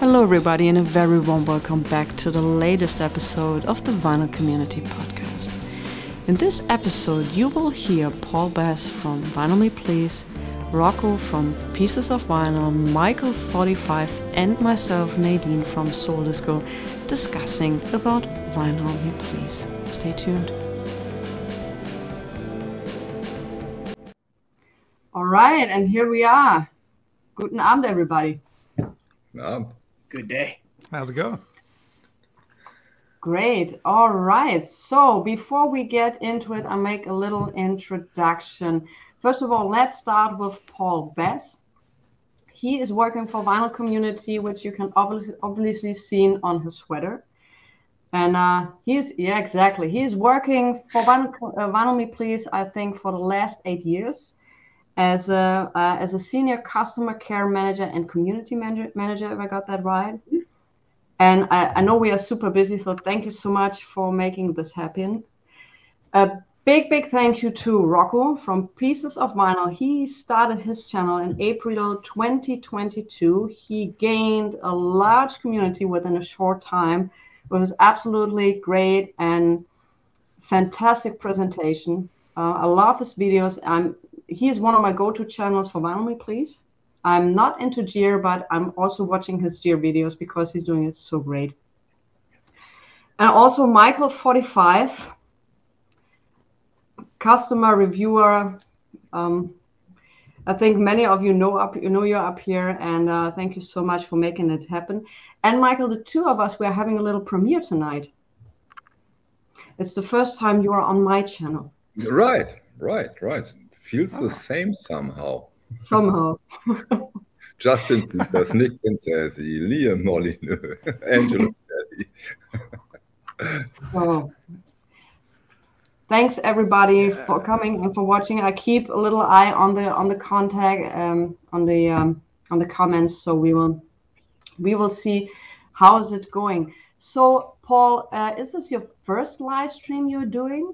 Hello, everybody, and a very warm welcome back to the latest episode of the Vinyl Community Podcast. In this episode, you will hear Paul Bass from Vinyl Me Please, Rocco from Pieces of Vinyl, Michael45, and myself, Nadine from Souldisco, discussing about Vinyl Me Please. Stay tuned. All right, and here we are. Guten Abend, everybody. Um, Good day. How's it going? Great. All right. So before we get into it, I'll make a little introduction. First of all, let's start with Paul Bass. He is working for Vinyl Community, which you can obviously, obviously see on his sweater. And uh, he's, yeah, exactly. He's working for Vinyl, uh, Vinyl Me Please, I think, for the last eight years as a uh, as a senior customer care manager and community manager, manager if I got that right. And I, I, know we are super busy, so thank you so much for making this happen. A big, big thank you to Rocco from Pieces of Vinyl. He started his channel in April 2022. He gained a large community within a short time. It was absolutely great and fantastic presentation. Uh, I love his videos. I'm he is one of my go-to channels for Vinyl Me Please. I'm not into gear, but I'm also watching his gear videos because he's doing it so great. And also Michael45, customer reviewer. Um, I think many of you know up, you know you're up here, and uh, thank you so much for making it happen. And Michael, the two of us, we are having a little premiere tonight. It's the first time you are on my channel. Right, right, right feels the same somehow. Somehow. Justin Peters, Nick Fantasy, Liam Molyneux, Angelo so, thanks everybody for coming and for watching. I keep a little eye on the on the contact um, on the um, on the comments, so we will we will see how is it going. So, Paul, uh, is this your first live stream you're doing?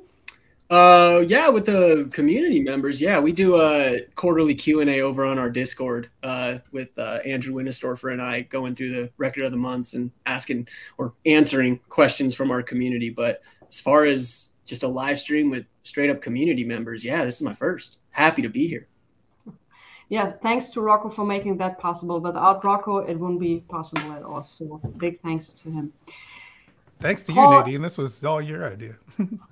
Uh, yeah, with the community members, yeah, we do a quarterly Q and A over on our Discord uh, with uh, Andrew Winistorfer and I going through the record of the months and asking or answering questions from our community. But as far as just a live stream with straight up community members, yeah, this is my first. Happy to be here. Yeah, thanks to Rocco for making that possible. Without Rocco, it wouldn't be possible at all. So big thanks to him. Thanks to you, Nadine. This was all your idea.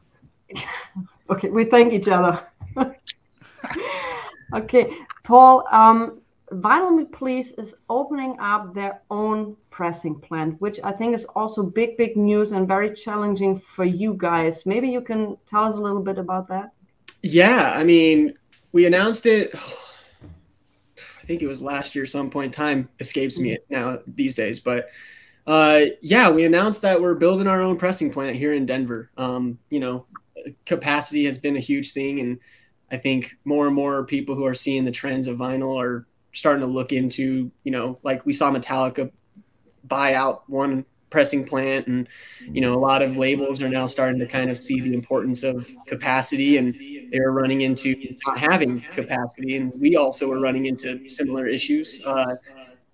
okay, we thank each other. okay, Paul, um, Vinyl Me Please is opening up their own pressing plant, which I think is also big, big news and very challenging for you guys. Maybe you can tell us a little bit about that. Yeah, I mean, we announced it. I think it was last year, some point in time escapes me mm-hmm. now these days, but uh, yeah, we announced that we're building our own pressing plant here in Denver. Um, you know, capacity has been a huge thing, and I think more and more people who are seeing the trends of vinyl are starting to look into, you know, like we saw Metallica buy out one pressing plant and you know a lot of labels are now starting to kind of see the importance of capacity and they're running into not having capacity and we also are running into similar issues. Uh,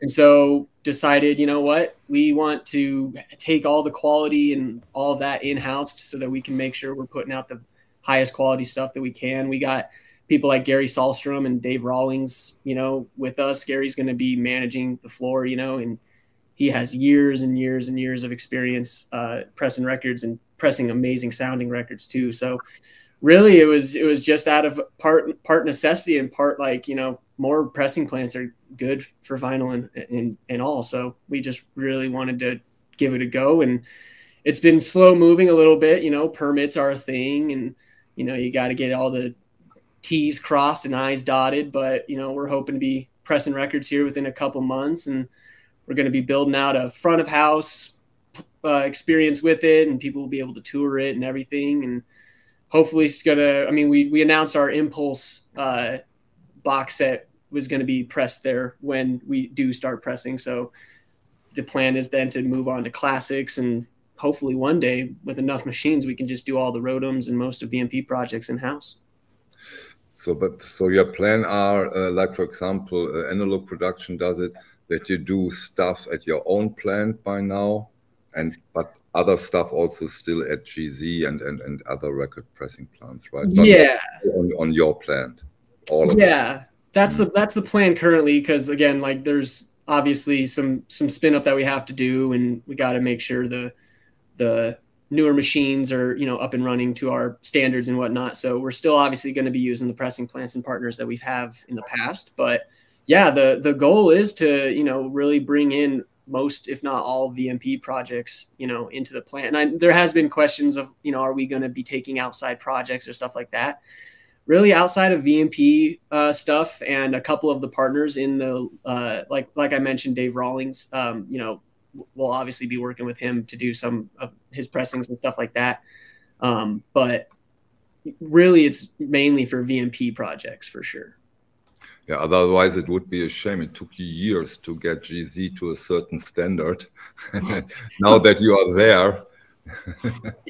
and so decided, you know what, we want to take all the quality and all that in house so that we can make sure we're putting out the highest quality stuff that we can. We got people like Gary Salstrom and Dave Rawlings, you know, with us. Gary's going to be managing the floor, you know, and he has years and years and years of experience uh, pressing records and pressing amazing sounding records too. So really, it was it was just out of part part necessity and part like you know more pressing plants are good for vinyl and, and, and all. So we just really wanted to give it a go. And it's been slow moving a little bit, you know, permits are a thing and, you know, you got to get all the T's crossed and I's dotted, but, you know, we're hoping to be pressing records here within a couple months and we're going to be building out a front of house uh, experience with it and people will be able to tour it and everything. And hopefully it's going to, I mean, we, we announced our impulse, uh, box set was going to be pressed there when we do start pressing. So the plan is then to move on to classics and hopefully one day with enough machines we can just do all the ROTEMs and most of VMP projects in house. So, but so your plan are uh, like, for example, uh, analog production does it that you do stuff at your own plant by now, and but other stuff also still at GZ and and, and other record pressing plants, right? Not yeah, on, on your plant. All of yeah, that's the mm-hmm. that's the plan currently. Because again, like there's obviously some some spin up that we have to do, and we got to make sure the the newer machines are you know up and running to our standards and whatnot. So we're still obviously going to be using the pressing plants and partners that we've have in the past. But yeah, the the goal is to you know really bring in most, if not all, VMP projects you know into the plant. And I, there has been questions of you know are we going to be taking outside projects or stuff like that. Really, outside of VMP uh, stuff and a couple of the partners in the uh, like like I mentioned, Dave Rawlings, um, you know, we'll obviously be working with him to do some of his pressings and stuff like that. Um, but really, it's mainly for VMP projects for sure. Yeah, otherwise it would be a shame. It took you years to get GZ to a certain standard. now that you are there.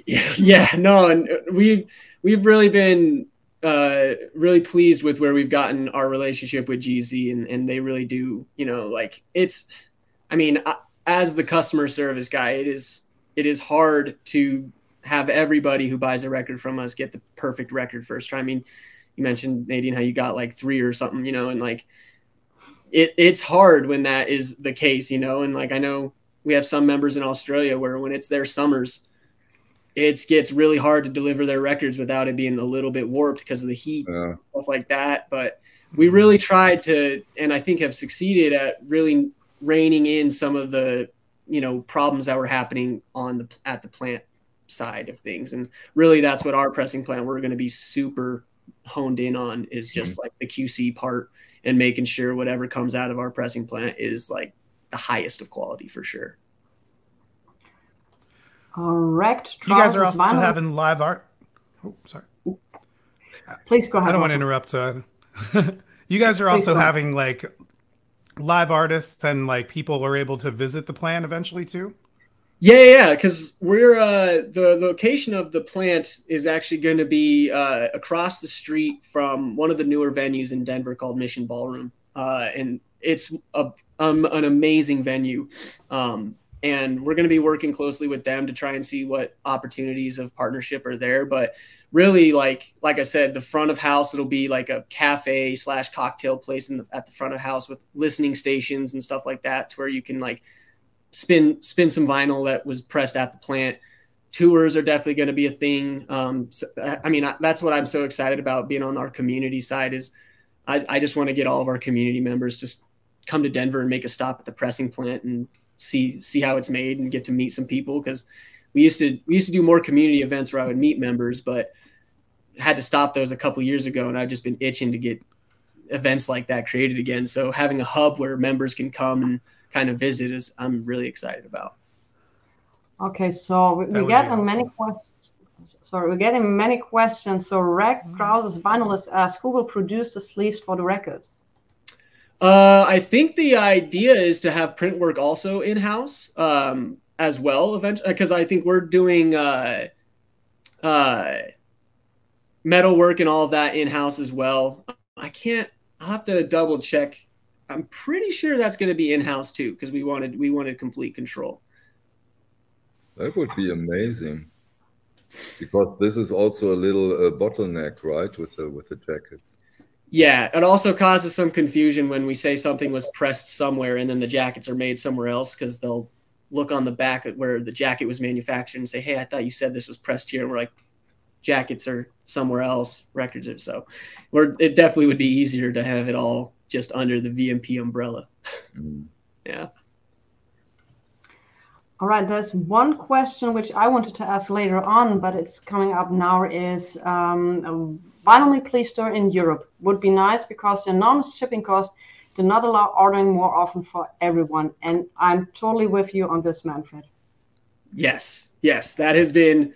yeah, yeah, no, and we've we've really been uh, really pleased with where we've gotten our relationship with GZ, and and they really do, you know, like it's. I mean, I, as the customer service guy, it is it is hard to have everybody who buys a record from us get the perfect record first try. I mean, you mentioned Nadine how you got like three or something, you know, and like it it's hard when that is the case, you know, and like I know we have some members in Australia where when it's their summers, it gets really hard to deliver their records without it being a little bit warped because of the heat, yeah. stuff like that. But we really tried to, and I think have succeeded at really reining in some of the you know problems that were happening on the at the plant side of things and really that's what our pressing plant we're going to be super honed in on is just mm-hmm. like the qc part and making sure whatever comes out of our pressing plant is like the highest of quality for sure correct you guys are also vinyl. having live art oh sorry please go ahead i don't want to interrupt so you guys are also having like live artists and like people are able to visit the plant eventually too? Yeah, yeah, because we're uh, the location of the plant is actually going to be uh, across the street from one of the newer venues in Denver called Mission Ballroom, uh, and it's a um, an amazing venue. Um, and we're going to be working closely with them to try and see what opportunities of partnership are there. But really like like I said, the front of house it'll be like a cafe slash cocktail place in the, at the front of house with listening stations and stuff like that, to where you can like spin spin some vinyl that was pressed at the plant. Tours are definitely going to be a thing. Um, so, I mean, I, that's what I'm so excited about being on our community side. Is I, I just want to get all of our community members just come to Denver and make a stop at the pressing plant and see see how it's made and get to meet some people because we used to we used to do more community events where I would meet members, but had to stop those a couple years ago, and I've just been itching to get events like that created again. So having a hub where members can come and kind of visit is I'm really excited about. Okay, so we, we get awesome. many questions. Sorry, we're getting many questions. So Reg mm-hmm. Krause's vinylist asks, who will produce the sleeves for the records? Uh, I think the idea is to have print work also in house. Um, as well eventually because I think we're doing uh, uh, metal work and all of that in house as well. I can't. I'll have to double check. I'm pretty sure that's going to be in house too because we wanted we wanted complete control. That would be amazing. Because this is also a little uh, bottleneck, right, with the with the jackets. Yeah, it also causes some confusion when we say something was pressed somewhere and then the jackets are made somewhere else because they'll look on the back at where the jacket was manufactured and say, "Hey, I thought you said this was pressed here." And we're like, "Jackets are somewhere else. Records are so." We're it definitely would be easier to have it all just under the VMP umbrella. Mm. yeah. All right, there's one question which I wanted to ask later on, but it's coming up now. Is um, vinyl pleaster in Europe would be nice because the enormous shipping costs do not allow ordering more often for everyone. And I'm totally with you on this, Manfred. Yes, yes, that has been,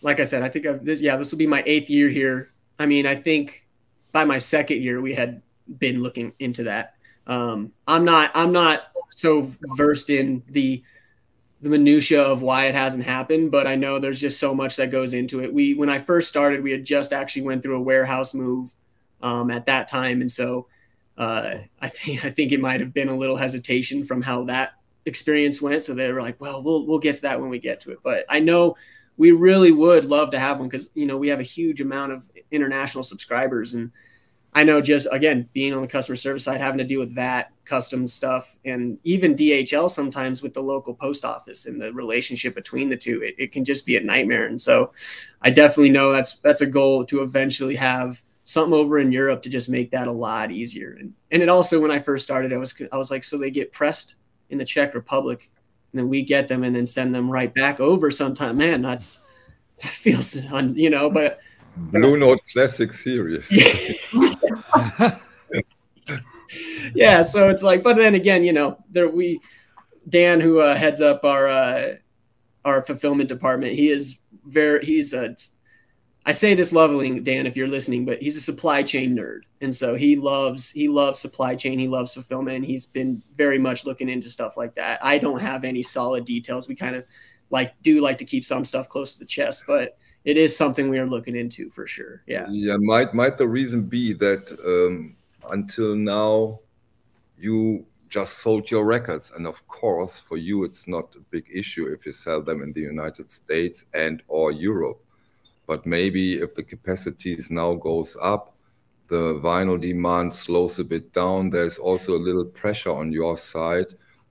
like I said, I think I've, this, yeah, this will be my eighth year here. I mean, I think by my second year we had been looking into that. Um, I'm not, I'm not so versed in the the minutia of why it hasn't happened, but I know there's just so much that goes into it. We, when I first started, we had just actually went through a warehouse move um, at that time, and so uh, I think I think it might have been a little hesitation from how that experience went. So they were like, "Well, we'll we'll get to that when we get to it." But I know we really would love to have one because you know we have a huge amount of international subscribers, and I know just again being on the customer service side, having to deal with that custom stuff, and even DHL sometimes with the local post office and the relationship between the two, it, it can just be a nightmare. And so, I definitely know that's that's a goal to eventually have something over in Europe to just make that a lot easier. And and it also when I first started, I was I was like, so they get pressed in the Czech Republic, and then we get them and then send them right back over sometime. Man, that's that feels un, you know, but Blue Note Classic Series. Yeah. so it's like, but then again, you know, there we Dan who uh, heads up our uh, our fulfillment department. He is very he's a I say this lovingly, Dan, if you're listening, but he's a supply chain nerd, and so he loves he loves supply chain. He loves fulfillment. He's been very much looking into stuff like that. I don't have any solid details. We kind of like do like to keep some stuff close to the chest, but it is something we are looking into for sure. Yeah. Yeah. Might might the reason be that um, until now you just sold your records, and of course for you it's not a big issue if you sell them in the United States and or Europe but maybe if the capacities now goes up, the vinyl demand slows a bit down. There's also a little pressure on your side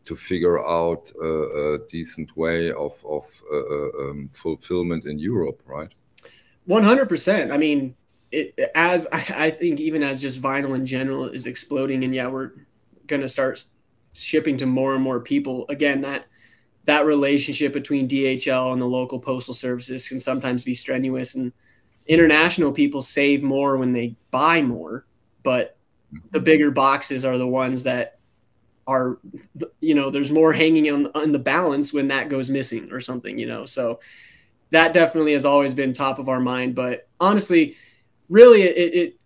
to figure out a, a decent way of, of uh, uh um, fulfillment in Europe, right? 100%. I mean, it, as I, I think even as just vinyl in general is exploding and yeah, we're going to start shipping to more and more people. Again, that that relationship between DHL and the local postal services can sometimes be strenuous and international people save more when they buy more but the bigger boxes are the ones that are you know there's more hanging on, on the balance when that goes missing or something you know so that definitely has always been top of our mind but honestly really it it,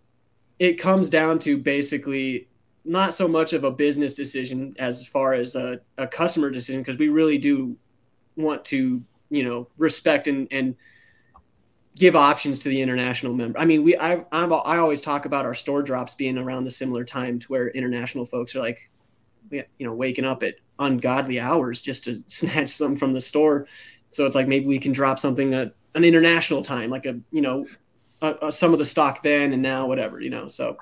it comes down to basically not so much of a business decision as far as a, a customer decision because we really do want to you know respect and and give options to the international member. I mean, we I I'm, i always talk about our store drops being around a similar time to where international folks are like, you know, waking up at ungodly hours just to snatch some from the store. So it's like maybe we can drop something at an international time, like a you know, a, a, some of the stock then and now, whatever you know. So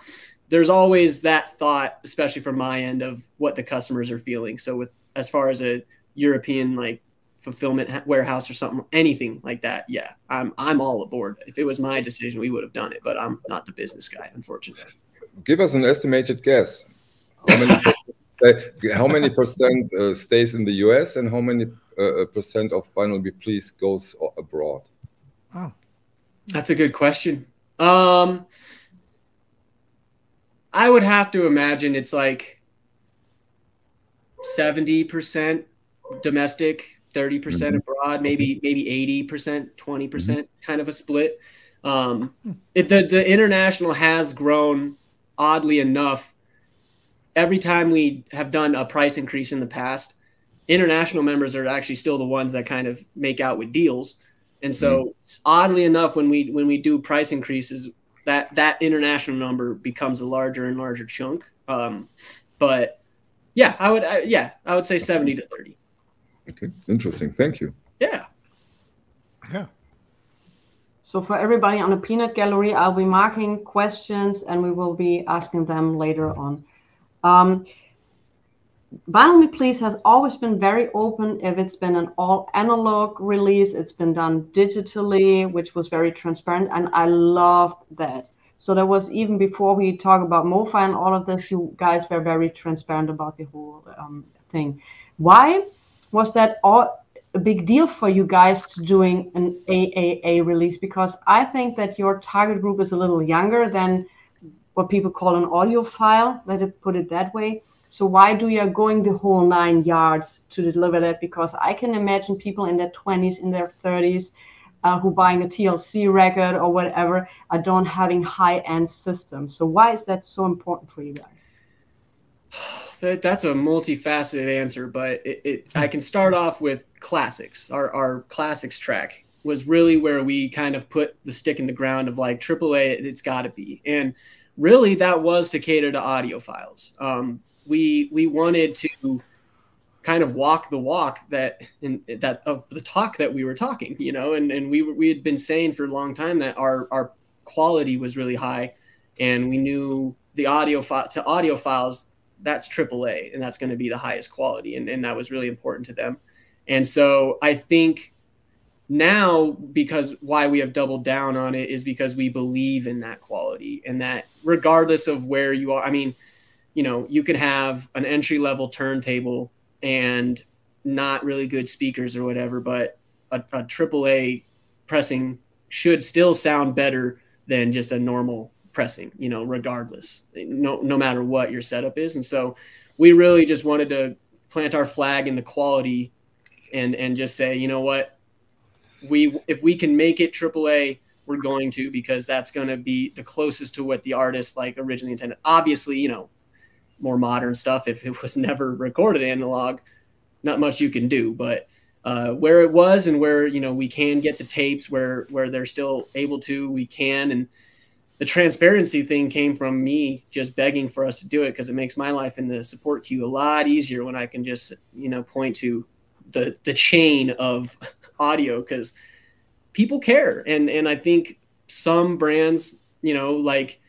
there's always that thought, especially from my end, of what the customers are feeling. So with as far as a European like fulfillment warehouse or something, anything like that, yeah, I'm I'm all aboard. If it was my decision, we would have done it, but I'm not the business guy, unfortunately. Give us an estimated guess. How many, how many percent uh, stays in the U.S. and how many uh, uh percent of Vinyl Me Please goes abroad? Oh, that's a good question. Um, I would have to imagine it's like 70% domestic, 30% mm hmm abroad, maybe maybe 80%, 20% mm-hmm. kind of a split. Um, it, the the international has grown oddly enough. Every time we have done a price increase in the past, international members are actually still the ones that kind of make out with deals. And so, mm-hmm. oddly enough, when we when we do price increases, that that international number becomes a larger and larger chunk. Um, but yeah, I would I, yeah I would say seventy to thirty. Okay, interesting. Thank you. Yeah. Yeah. So for everybody on the peanut gallery, I'll be marking questions and we will be asking them later on. Um, Vinyl Please has always been very open. If it's been an all analog release, it's been done digitally, which was very transparent, and I loved that. So there was even before we talk about MoFi and all of this, you guys were very transparent about the whole um, thing. Why was that all a big deal for you guys to doing an AAA release? Because I think that your target group is a little younger than what people call an audiophile. Let it put it that way so why do you going the whole nine yards to deliver that? Because I can imagine people in their 20s, in their 30s, uh, who buying a TLC record or whatever are don't having high-end systems. So why is that so important for you guys? That, that's a multifaceted answer, but it, it, I can start off with classics. Our, our classics track was really where we kind of put the stick in the ground of like AAA, it's got to be. And really that was to cater to audiophiles. Um, we we wanted to kind of walk the walk that in that of the talk that we were talking, you know, and and we we had been saying for a long time that our our quality was really high, and we knew the audio to audiophiles that's AAA and that's going to be the highest quality, and and that was really important to them, and so I think now because why we have doubled down on it is because we believe in that quality and that regardless of where you are i mean you know you could have an entry level turntable and not really good speakers or whatever but a, triple a aaa pressing should still sound better than just a normal pressing you know regardless no no matter what your setup is. And so we really just wanted to plant our flag in the quality and and just say you know what we if we can make it AAA, we're going to because that's going to be the closest to what the artist like originally intended. Obviously, you know, more modern stuff. If it was never recorded analog, not much you can do. But uh, where it was and where you know we can get the tapes where where they're still able to, we can. And the transparency thing came from me just begging for us to do it because it makes my life in the support queue a lot easier when I can just you know point to the the chain of audio because people care. And and i think some brands you know like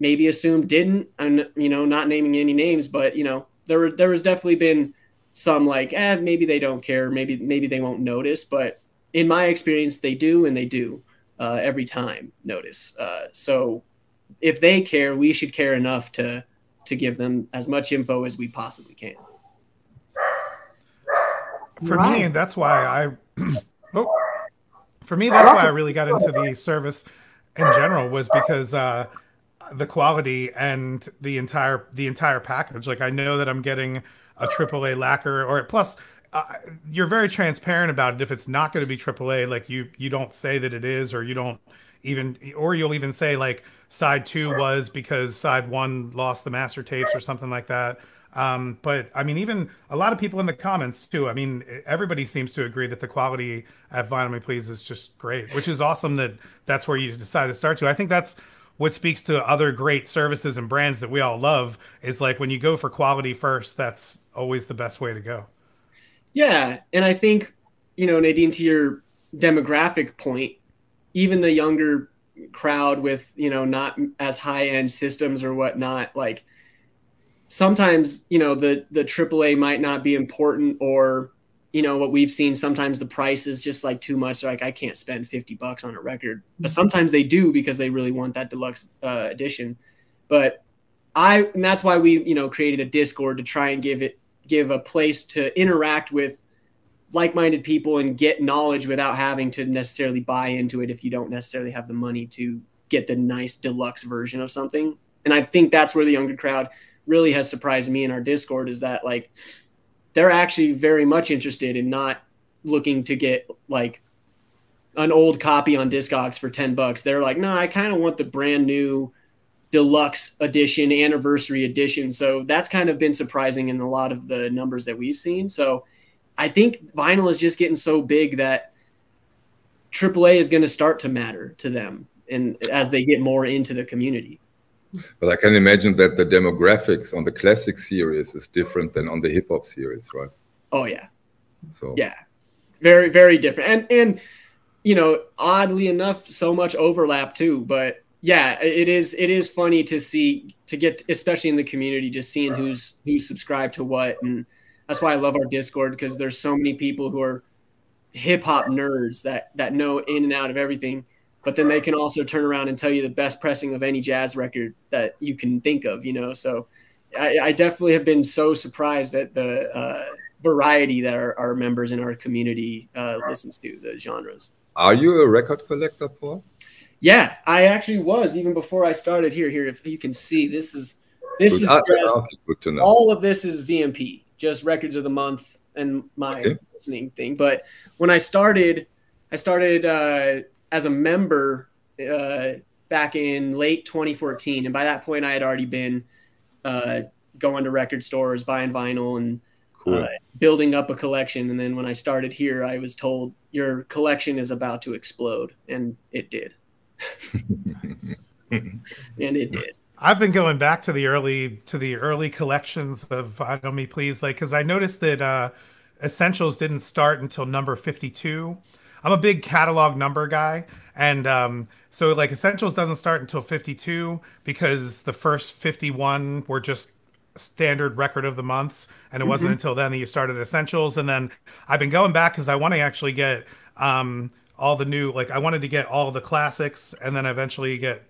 maybe assume didn't i'm you know not naming any names but you know there there has definitely been some like eh maybe they don't care. Maybe maybe they won't notice. But in my experience they do and they do uh, every time notice. Uh, so if they care we should care enough to to give them as much info as we possibly can for right. me that's why i oh, for me, that's why I really got into the service in general was because uh, the quality and the entire the entire package. Like I know that I'm getting a AAA lacquer, or plus uh, you're very transparent about it. If it's not going to be AAA, like you you don't say that it is, or you don't even, or you'll even say like side two was because side one lost the master tapes or something like that. Um, but I mean, even a lot of people in the comments too. I mean, everybody seems to agree that the quality at Vinyl Me Please is just great, which is awesome that that's where you decided to start to. I think that's what speaks to other great services and brands that we all love is like when you go for quality first, that's always the best way to go. Yeah. And I think, you know, Nadine, to your demographic point, even the younger crowd with, you know, not as high end systems or whatnot, like, sometimes you know the the AAA might not be important or you know what we've seen sometimes the price is just like too much. Like i can't spend 50 bucks on a record. But mm-hmm. sometimes they do because they really want that deluxe uh, edition. But i and that's why we you know created a discord to try and give it give a place to interact with like-minded people and get knowledge without having to necessarily buy into it if you don't necessarily have the money to get the nice deluxe version of something. And i think that's where the younger crowd really has surprised me in our Discord is that like they're actually very much interested in not looking to get like an old copy on Discogs for 10 bucks. They're like, no, I kind of want the brand new deluxe edition, anniversary edition. So that's kind of been surprising in a lot of the numbers that we've seen. So I think vinyl is just getting so big that AAA is going to start to matter to them and as they get more into the community. But I can imagine that the demographics on the classic series is different than on the hip hop series, right? Oh yeah. So yeah, very very different, and and you know, oddly enough, so much overlap too. But yeah, it is it is funny to see to get, especially in the community, just seeing who's who's subscribed to what, and that's why I love our Discord because there's so many people who are hip hop nerds that that know in and out of everything but then they can also turn around and tell you the best pressing of any jazz record that you can think of, you know. So I, I definitely have been so surprised at the uh, variety that our, our, members in our community uh, listens to, the genres. Are you a record collector, Paul? Yeah, I actually was even before I started here. Here, if you can see, this is this good. is ah, just, all of this is VMP, just records of the month and my okay. listening thing. But when I started, I started uh, as a member uh, back in late 2014, and by that point, I had already been uh, going to record stores, buying vinyl, and cool. uh, building up a collection. And then when I started here, I was told your collection is about to explode, and it did. and it did. I've been going back to the early to the early collections of Vinyl Me Please, like because I noticed that uh, Essentials didn't start until number fifty-two. I'm a big catalog number guy, and um, so like Essentials doesn't start until fifty-two because the first fifty-one were just standard record of the months, and it wasn't Mm-hmm. until then that you started Essentials, and then I've been going back because I want to actually get um, all the new like I wanted to get all the classics, and then eventually get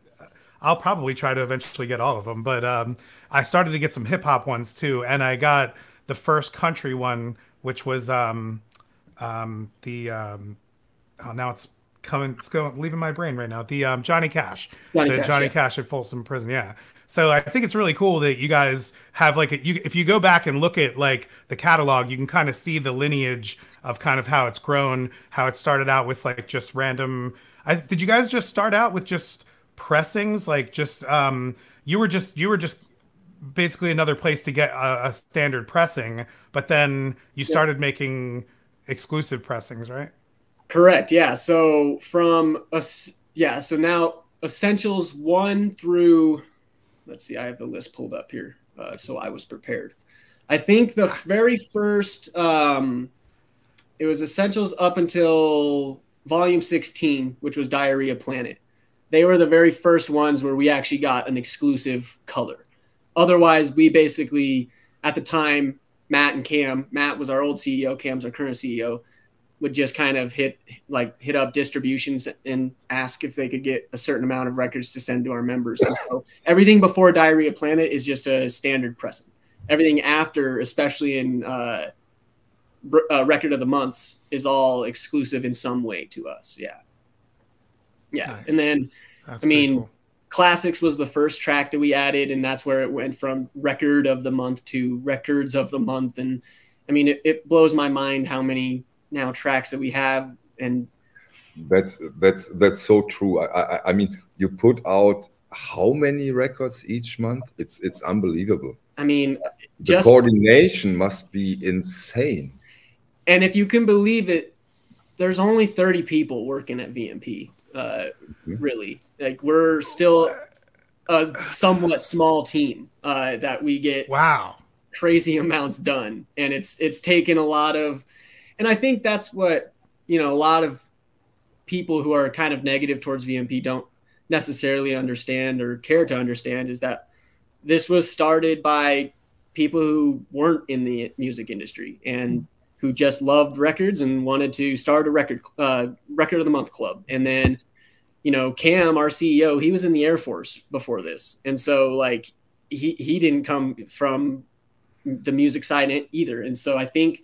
I'll probably try to eventually get all of them, but um, I started to get some hip hop ones too, and I got the first country one, which was um, um, the um, oh, now it's coming, it's going leaving my brain right now. The um, Johnny Cash, Johnny the Cash, Johnny yeah. Cash at Folsom Prison, yeah. So I think it's really cool that you guys have like a, you if you go back and look at like the catalog, you can kind of see the lineage of kind of how it's grown, how it started out with like just random. I, did you guys just start out with just pressings, like just um, you were just you were just basically another place to get a, a standard pressing, but then you started making exclusive pressings, right? Correct. Yeah. So from us, yeah. So now essentials one through, let's see, I have the list pulled up here, uh, so I was prepared. I think the very first, um, it was essentials up until volume 16, which was Diarrhea Planet. They were the very first ones where we actually got an exclusive color. Otherwise, we basically, at the time, Matt and Cam, Matt was our old CEO, Cam's our current CEO would just kind of hit like hit up distributions and ask if they could get a certain amount of records to send to our members. And so everything before Diarrhea Planet is just a standard pressing. Everything after, especially in uh, uh, record of the months, is all exclusive in some way to us. Yeah, yeah. Nice. And then That's I mean, cool. Classics was the first track that we added, and that's where it went from record of the month to records of the month. And I mean, it, it blows my mind how many now tracks that we have. And That's that's that's so true. I, I I mean, you put out how many records each month? It's it's unbelievable. I mean, The just coordination must be insane. and if you can believe it, there's only 30 people working at VMP. Uh, Mhm. really, like we're still a somewhat small team uh, that we get Wow. crazy amounts done and it's it's taken a lot of and i think that's what you know a lot of people who are kind of negative towards vmp don't necessarily understand or care to understand is that this was started by people who weren't in the music industry and who just loved records and wanted to start a record uh, record of the month club and then you know cam our ceo he was in the air force before this and so like he he didn't come from the music side either. And so I think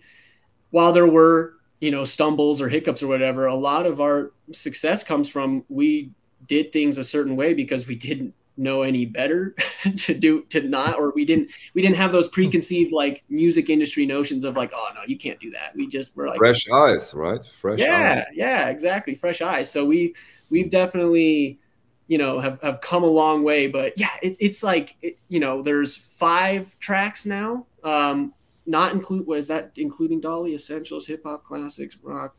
while there were, you know, stumbles or hiccups or whatever, a lot of our success comes from we did things a certain way because we didn't know any better to do to not or we didn't we didn't have those preconceived like music industry notions of like oh no you can't do that. We just were like Fresh eyes, right? Fresh yeah eyes. yeah exactly. Fresh eyes. So we we've definitely you know have, have come a long way but yeah it, it's like it, you know there's five tracks now. Um not include what is that including dolly essentials hip hop classics rock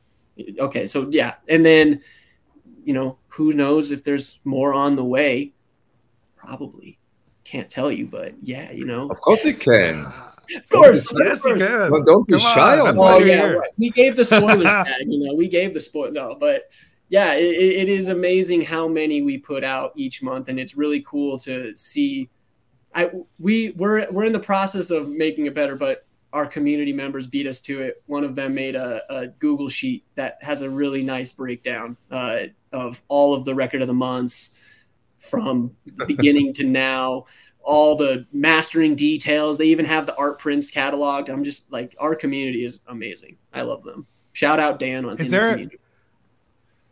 okay so yeah and then you know who knows if there's more on the way probably can't tell you but yeah you know Of course you can. of course Yes, you of course. can. Don't, don't be Come shy on that's that. Oh yeah, right. we gave the spoilers tag. You know, we gave the spoil. No, but yeah, it, it it is amazing how many we put out each month, and it's really cool to see. I we we're we're in the process of making it better, but our community members beat us to it. One of them made a, a Google sheet that has a really nice breakdown uh, of all of the record of the months from beginning to now all the mastering details. They even have the art prints cataloged. I'm just like, our community is amazing. I love them. Shout out Dan on Is in the there- community.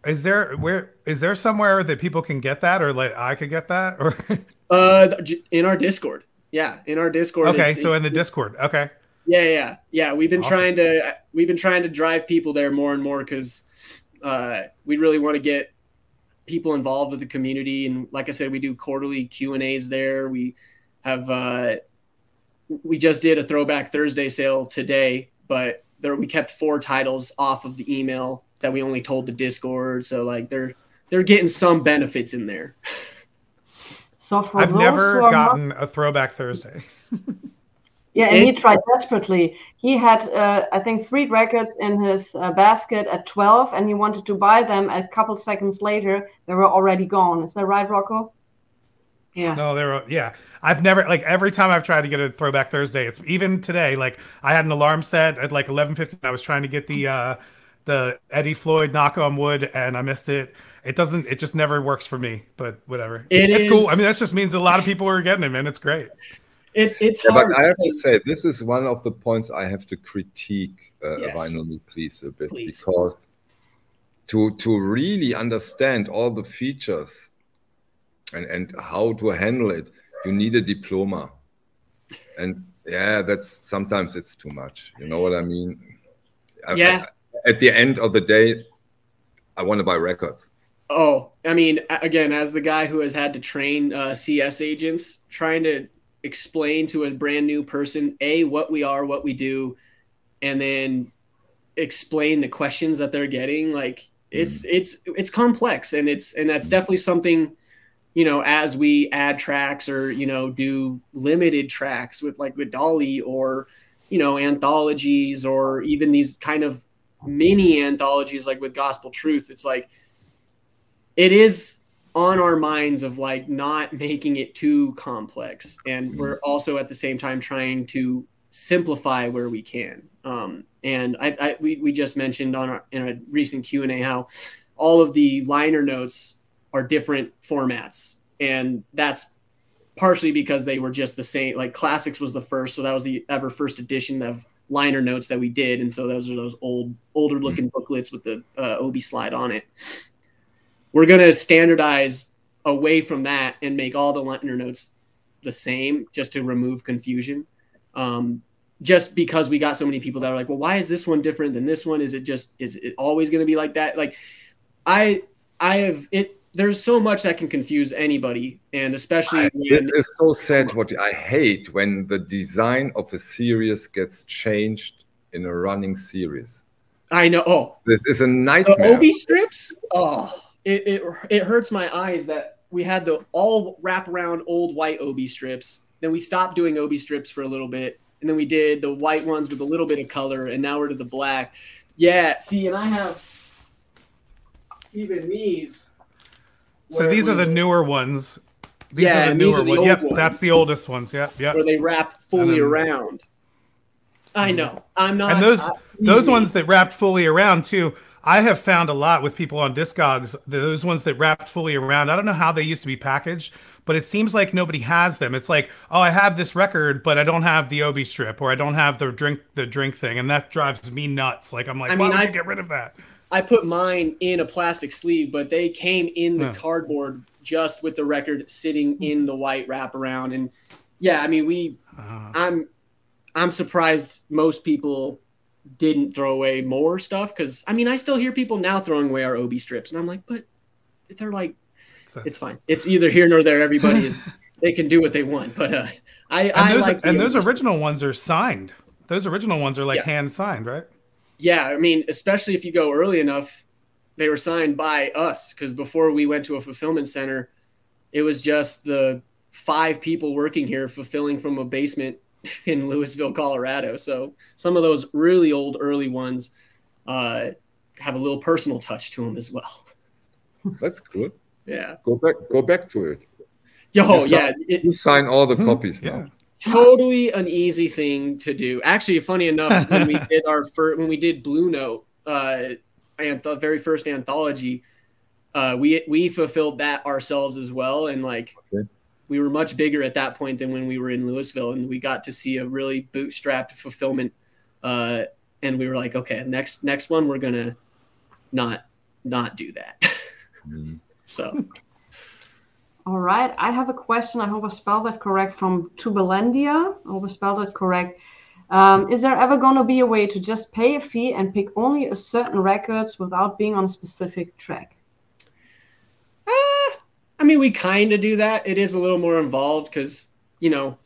Is there where is there somewhere that people can get that or like I could get that or uh in our Discord? Yeah, in our Discord. okay so in the Discord okay Yeah, yeah, yeah. We've been Awesome. trying to we've been trying to drive people there more and more because uh, we really want to get people involved with the community. And like I said, we do quarterly Q and A's there. We have uh, we just did a Throwback Thursday sale today, but there we kept four titles off of the email that we only told the Discord. So like they're they're getting some benefits in there. So for I've never who are not- gotten a throwback Thursday. Yeah, and he tried desperately. He had, uh, I think, three records in his uh, basket at 12, and he wanted to buy them. A couple seconds later, they were already gone. Is that right, Rocco? Yeah. No, they were. yeah. I've never like every time I've tried to get a throwback Thursday. It's even today. Like I had an alarm set at like eleven fifty. I was trying to get the uh the Eddie Floyd knock on wood, and I missed it. It doesn't. It just never works for me. But whatever. It it's cool. I mean, that just means a lot of people are getting it, man. It's great. It's it's Yeah, hard. but I have to say, this is one of the points I have to critique uh, Yes. Vinyl Me Please a bit Please. because to to really understand all the features and and how to handle it, you need a diploma, and yeah, that's sometimes it's too much. You know what I mean? Yeah. At the end of the day, I want to buy records. Oh, I mean, again, as the guy who has had to train uh, CS agents, trying to explain to a brand new person a what we are, what we do, and then explain the questions that they're getting, like mm-hmm. it's it's it's complex, and it's and that's mm-hmm. definitely something, you know, as we add tracks or you know do limited tracks with like with Dolly or you know anthologies or even these kind of mini anthologies like with Gospel Truth, it's like it is on our minds of like not making it too complex. And Mhm. we're also at the same time trying to simplify where we can. Um, and I, I we, we just mentioned on our in a recent q&a how all of the liner notes are different formats. And that's partially because they were just the same like classics was the first so that was the ever first edition of liner notes that we did. And so those are those old older looking booklets with the uh, ob slide on it we're going to standardize away from that and make all the liner notes the same just to remove confusion um, just because we got so many people that are like well why is this one different than this one is it just is it always going to be like that like i i have it there's so much that can confuse anybody and especially I- when, this is so sad. What I hate when the design of a series gets changed in a running series. i know oh This is a the nightmare. ob strips oh it, it it hurts my eyes that we had the all wrap around old white ob strips then we stopped doing ob strips for a little bit and then we did the white ones with a little bit of color and now we're to the black yeah see and i have even these So these are the newer ones. These Yeah, are the newer are the ones. Yep, ones. that's the oldest ones. Yep, yep. where they wrap fully then- around i mm-hmm. know i'm not and those I- those ones that wrapped fully around too i have found a lot with people on discogs those ones that wrapped fully around. I don't know how they used to be packaged but it seems like nobody has them. It's like oh i have this record but i don't have the obi strip or i don't have the drink the drink thing. And that drives me nuts. Like i'm like I why mean, would I- you get rid of that? I put mine in a plastic sleeve, but they came in the Yeah. cardboard just with the record sitting in the white wraparound. And yeah, I mean, we, Uh, I'm, I'm surprised most people didn't throw away more stuff because I mean, I still hear people now throwing away our OB strips, and I'm like, but they're like, a- it's fine. It's either here nor there. Everybody is, they can do what they want. But uh, I, and I those like and those original ones are signed those original ones are like Yeah. hand signed right Yeah, I mean, especially if you go early enough, they were signed by us because before we went to a fulfillment center, it was just the five people working here fulfilling from a basement in Louisville, Colorado. So some of those really old early ones uh, have a little personal touch to them as well. That's good. Yeah. Go back. Go back to it. Yo, You yeah, it, You sign all the Hmm, copies yeah now. totally an easy thing to do. Actually, funny enough, when we did our first, when we did Blue Note, uh, and the very first anthology, uh, we we fulfilled that ourselves as well, and like Okay. We were much bigger at that point than when we were in Louisville, and we got to see a really bootstrapped fulfillment. Uh, and we were like, okay, next next one, we're gonna not not do that. Mm. so All right. I have a question. I hope I spelled that correct from Tubalendia. I hope I spelled it correct. Um, is there ever going to be a way to just pay a fee and pick only a certain records without being on a specific track? Mean, we kind of do that. It is a little more involved because, you know,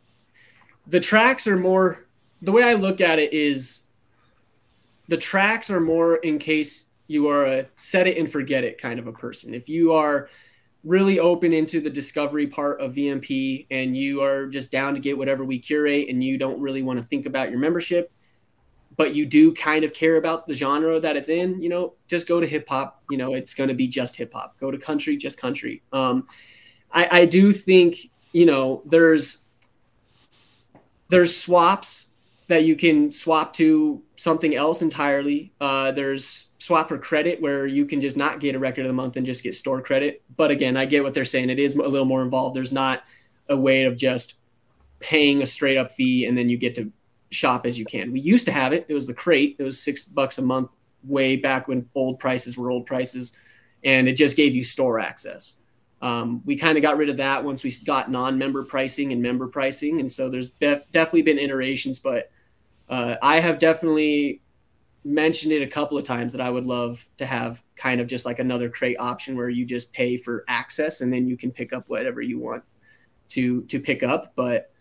the tracks are more. The way I look at it is the tracks are more in case you are a set it and forget it kind of a person. If you are really open into the discovery part of VMP and you are just down to get whatever we curate and you don't really want to think about your membership, but you do kind of care about the genre that it's in, you know, just go to hip hop. You know, it's going to be just hip hop. Go to country, just country. Um, I, I do think, you know, there's there's swaps that you can swap to something else entirely. Uh, there's swap for credit where you can just not get a record of the month and just get store credit. But again, I get what they're saying. It is a little more involved. There's not a way of just paying a straight up fee and then you get to shop as you can. We used to have it. It was the crate. It was six bucks a month way back when old prices were old prices, and it just gave you store access. Um, we kind of got rid of that once we got non-member pricing and member pricing, and so there's def- definitely been iterations. But uh, I have definitely mentioned it a couple of times that I would love to have kind of just like another crate option where you just pay for access and then you can pick up whatever you want to to pick up. But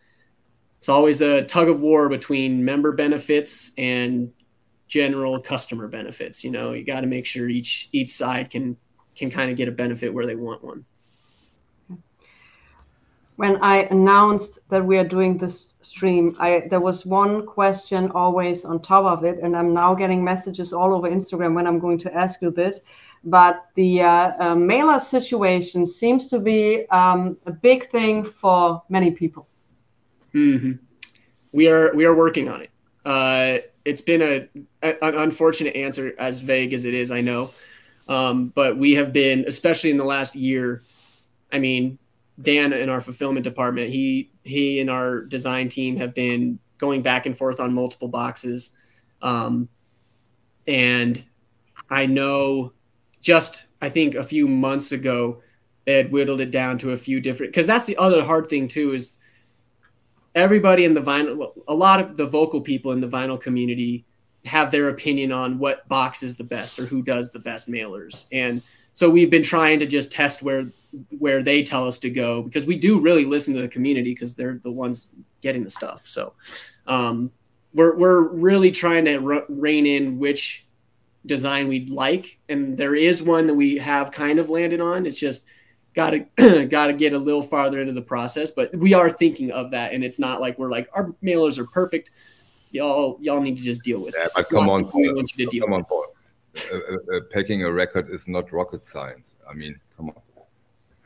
it's always a tug of war between member benefits and general customer benefits. You know, you got to make sure each each side can can kind of get a benefit where they want one. When I announced that we are doing this stream, I there was one question always on top of it, and I'm now getting messages all over Instagram when I'm going to ask you this. But the uh, uh, mailer situation seems to be um, a big thing for many people. Mm-hmm. We are we are working on it. Uh, it's been a, a, an unfortunate answer, as vague as it is. I know, um, but we have been, especially in the last year. I mean, Dan in our fulfillment department, he he and our design team have been going back and forth on multiple boxes, um, and I know just I think a few months ago they had whittled it down to a few different because that's the other hard thing too is everybody in the vinyl a lot of the vocal people in the vinyl community have their opinion on what box is the best or who does the best mailers. And so we've been trying to just test where where they tell us to go because we do really listen to the community because they're the ones getting the stuff. So um, we're, we're really trying to rein in which design we'd like. And there is one that we have kind of landed on. It's just got to got to get a little farther into the process but we are thinking of that and it's not like we're like our mailers are perfect. Y'all y'all need to just deal with yeah, it. But come on we want you to deal come on with Paul. Uh, uh, uh, packing a record is not rocket science. I mean come on.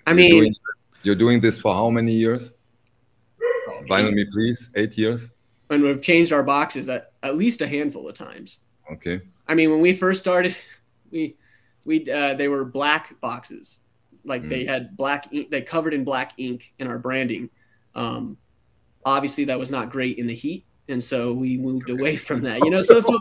I You're mean doing, you're doing this for how many years? Vinyl me please. Eight years? And we've changed our boxes at, at least a handful of times. Okay. I mean when we first started we we uh, they were black boxes like Mm. they had black ink they covered in black ink in our branding. Um obviously that was not great in the heat and so we moved away from that you know? So so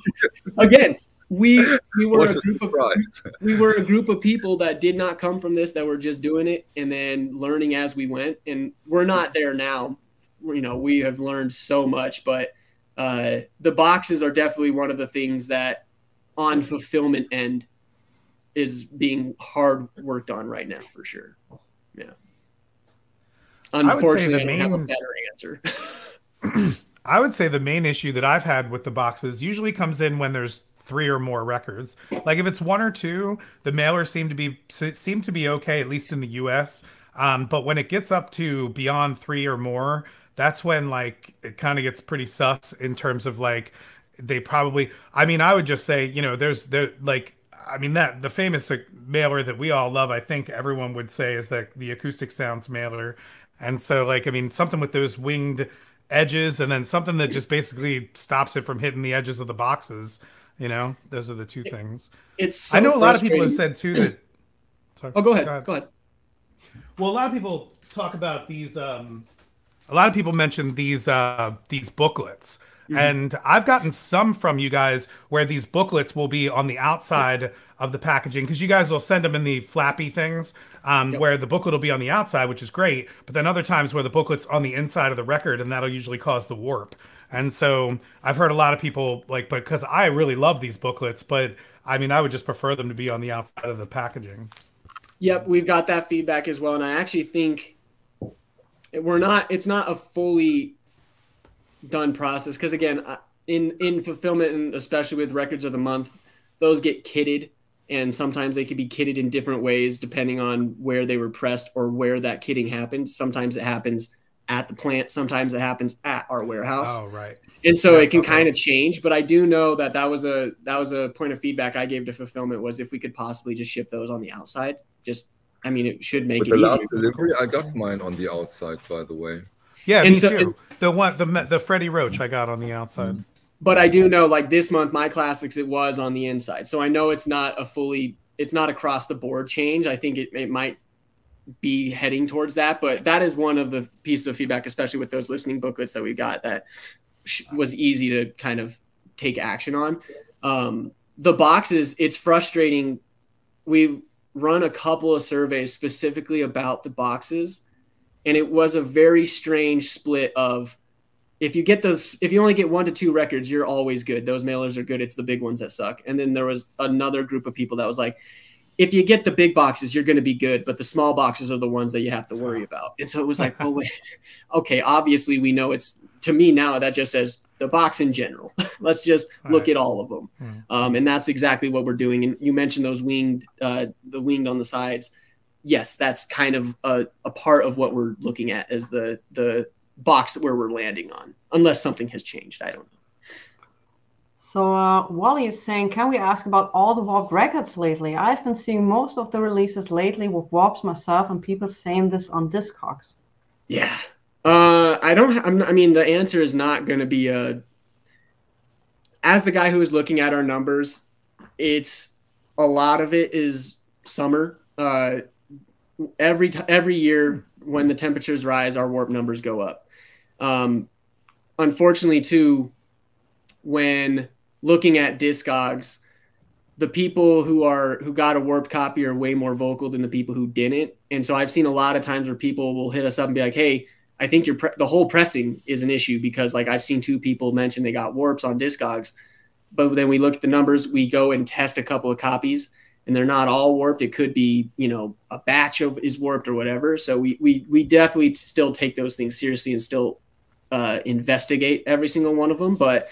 again we we were What's a group of we were a group of people that did not come from this that were just doing it and then learning as we went and we're not there now. You know we have learned so much but uh, the boxes are definitely one of the things that on fulfillment end is being hard worked on right now for sure yeah unfortunately the i don't have a main- better answer I would say the main issue that I've had with the boxes usually comes in when there's three or more records. Like if it's one or two, the mailers seem to be seem to be okay, at least in the U.S. Um, but when it gets up to beyond three or more, that's when like it kind of gets pretty sus in terms of like they probably. I mean, I would just say you know there's there like I mean that the famous mailer that we all love, I think everyone would say is the the acoustic sounds mailer. And so like I mean something with those winged edges and then something that just basically stops it from hitting the edges of the boxes, you know? Those are the two things. it's so I know a lot of people have said too that Sorry. oh go ahead go ahead Well, a lot of people talk about these. Um, a lot of people mention these uh, these booklets, and I've gotten some from you guys where these booklets will be on the outside of the packaging because you guys will send them in the flappy things, um, where the booklet will be on the outside, which is great. But then other times where the booklet's on the inside of the record, and that'll usually cause the warp. And so I've heard a lot of people like, but because I really love these booklets, but I mean, I would just prefer them to be on the outside of the packaging. Yep, we've got that feedback as well, and I actually think we're not. It's not a fully done process because again, in in fulfillment and especially with records of the month, those get kitted and sometimes they could be kitted in different ways depending on where they were pressed or where that kitting happened. Sometimes it happens at the plant, sometimes it happens at our warehouse. Oh, right. And so Yeah, it can okay. kind of change, but I do know that that was a that was a point of feedback I gave to fulfillment was if we could possibly just ship those on the outside. Just, I mean, it should make With it the last delivery, I got mine on the outside, by the way. Yeah, And me so- too. and- the one, the the Freddie Roach I got on the outside. But I do know, like this month, my classics it was on the inside, so I know it's not a fully, it's not across the board change. I think it, it might be heading towards that, but that is one of the pieces of feedback, especially with those listening booklets that we got, that sh- was easy to kind of take action on. Um, the boxes, it's frustrating. We've run a couple of surveys specifically about the boxes, and it was a very strange split of if you get those if you only get one to two records you're always good. Those mailers are good. It's the big ones that suck. And then there was another group of people that was like if you get the big boxes you're going to be good but the small boxes are the ones that you have to worry about. And so it was like oh wait okay obviously we know it's to me now that just says the box in general. Let's just look Right. at all of them. Hmm. um, and that's exactly what we're doing. And you mentioned those winged uh, the winged on the sides yes that's kind of a, a part of what we're looking at as the the box where we're landing on, unless something has changed. I don't know. So uh, Wally is saying, can we ask about all the warped records lately? I've been seeing most of the releases lately with warps myself, and people saying this on Discogs. Yeah. Uh, I don't. I'm, I mean, the answer is not going to be a. As the guy who is looking at our numbers, it's a lot of it is summer. Uh, every t- every year when the temperatures rise, our warp numbers go up. Um, unfortunately, too, when looking at Discogs, the people who are who got a warped copy are way more vocal than the people who didn't. And so I've seen a lot of times where people will hit us up and be like, "Hey, I think your pre- the whole pressing is an issue because like I've seen two people mention they got warps on Discogs, but then we look at the numbers, we go and test a couple of copies, and they're not all warped. It could be you know a batch of is warped or whatever. So we we we definitely still take those things seriously and still uh, investigate every single one of them, but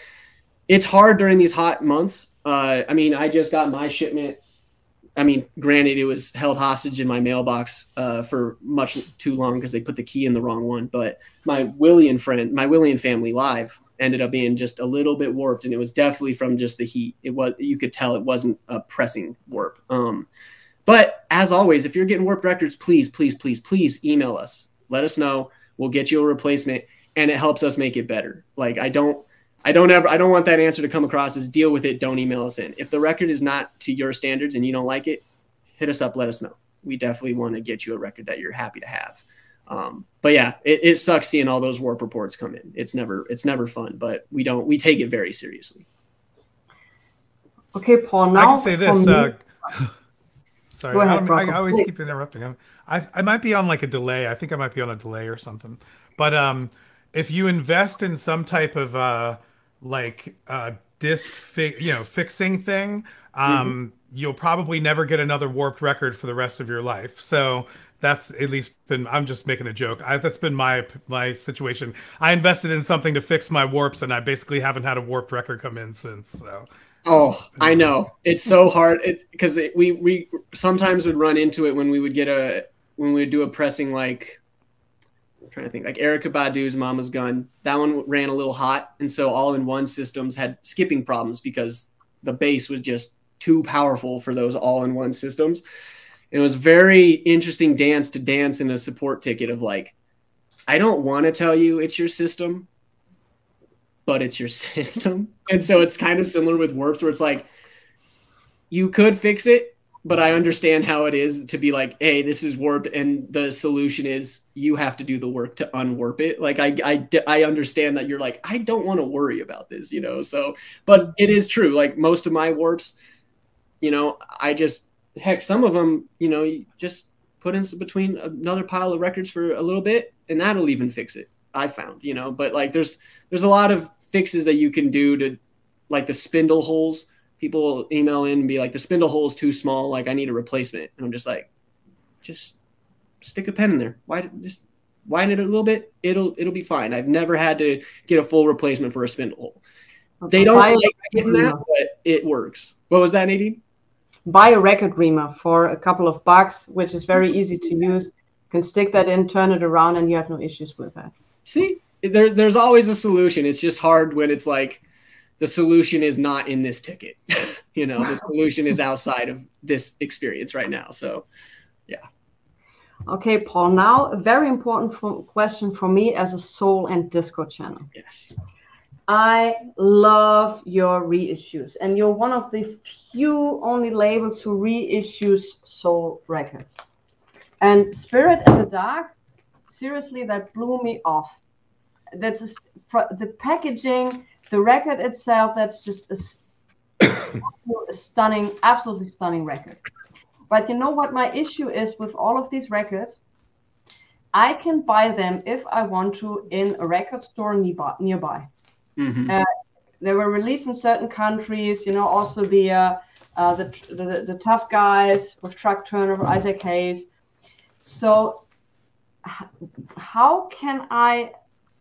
it's hard during these hot months. Uh, I mean, I just got my shipment. I mean, granted, it was held hostage in my mailbox uh, for much too long because they put the key in the wrong one. But my Willian friend, my Willian family live, ended up being just a little bit warped, and it was definitely from just the heat. It was you could tell it wasn't a pressing warp. Um, but as always, if you're getting warped records, please, please, please, please email us. Let us know. We'll get you a replacement, and it helps us make it better. Like I don't. I don't ever I don't want that answer to come across as deal with it, don't email us in. If the record is not to your standards and you don't like it, hit us up, let us know. We definitely want to get you a record that you're happy to have. Um, but yeah, it, it sucks seeing all those warp reports come in. It's never it's never fun, but we don't we take it very seriously. Okay, Paul. Now I Now can say this. from Uh, sorry, Go ahead, I, don't- I, always keep interrupting. I'm- I I might be on like a delay. I think I might be on a delay or something. But um, if you invest in some type of uh like uh disc fi- you know fixing thing, um, you'll probably never get another warped record for the rest of your life. So that's at least been i'm just making a joke I, that's been my my situation i invested in something to fix my warps and i basically haven't had a warped record come in since so Oh, I know. It's so hard. It's because it, we we sometimes would run into it when we would get a when we would do a pressing like I'm trying to think like Erykah Badu's Mama's Gun. That one ran a little hot, and so all in one systems had skipping problems because the bass was just too powerful for those all in one systems. It was very interesting dance to dance in a support ticket of like, I don't want to tell you it's your system, but it's your system. And so it's kind of similar with warps where it's like you could fix it, but I understand how it is to be like, hey, this is warped, and the solution is you have to do the work to unwarp it. Like I I I understand that you're like, I don't want to worry about this, you know. So but it is true. Like most of my warps, you know, I just heck, some of them, you know, you just put in between another pile of records for a little bit, and that'll even fix it. I found, you know, but like there's there's a lot of fixes that you can do to like the spindle holes. People email in and be like, the spindle hole is too small. Like I need a replacement. And I'm just like, just stick a pen in there. Why just widen it a little bit? It'll it'll be fine. I've never had to get a full replacement for a spindle hole. They don't like getting that, but it works. What was that, Nadine? Buy a record reamer for a couple of bucks, which is very easy to use. You can stick that in, turn it around, and you have no issues with that. See, there, there's always a solution. It's just hard when it's like the solution is not in this ticket. you know, the solution is outside of this experience right now. So, yeah. Okay, Paul. Now, a very important for, question for me as a soul and disco channel. Yes. I love your reissues, and you're one of the few only labels who reissues soul records. And Spirit in the Dark, seriously, that blew me off. That's just, the packaging, the record itself. That's just a, a stunning, absolutely stunning record. But you know what my issue is with all of these records? I can buy them if I want to in a record store nearby. Mm-hmm. Uh, they were released in certain countries. You know, also the uh, uh, the, the, the tough guys with Truck Turner, Isaac Hayes. So, how can I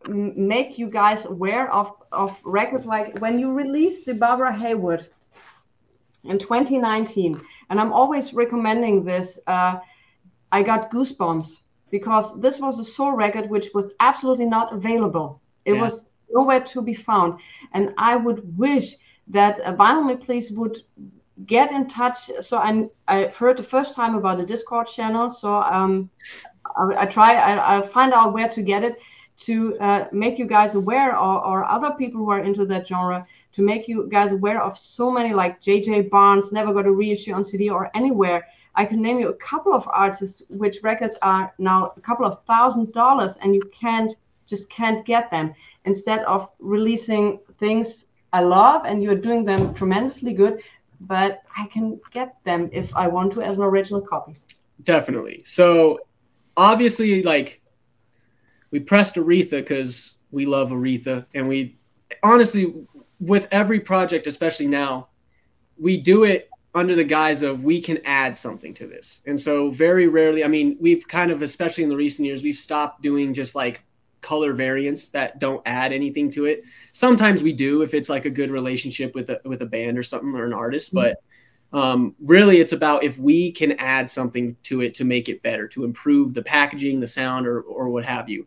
make you guys aware of of records like when you released the Barbara Haywood in 2019? and I'm always recommending this. Uh, I got goosebumps because this was a soul record which was absolutely not available. It yeah. was nowhere to be found, and I would wish that uh, Vinyl Please would get in touch. So I I heard the first time about a Discord channel, so um, I, I try I, I find out where to get it to uh, make you guys aware or, or other people who are into that genre to make you guys aware of so many like JJ Barnes never got a reissue on CD or anywhere. I can name you a couple of artists which records are now a couple of thousand dollars and you can't just can't get them instead of releasing things I love and you're doing them tremendously good, but I can get them if I want to as an original copy. Definitely. So obviously like we pressed Aretha because we love Aretha, and we honestly, with every project, especially now, we do it under the guise of we can add something to this. And so very rarely, I mean, we've kind of, especially in the recent years, we've stopped doing just like color variants that don't add anything to it. Sometimes we do if it's like a good relationship with a with a band or something or an artist, mm-hmm. but um, really it's about if we can add something to it to make it better, to improve the packaging, the sound, or or what have you.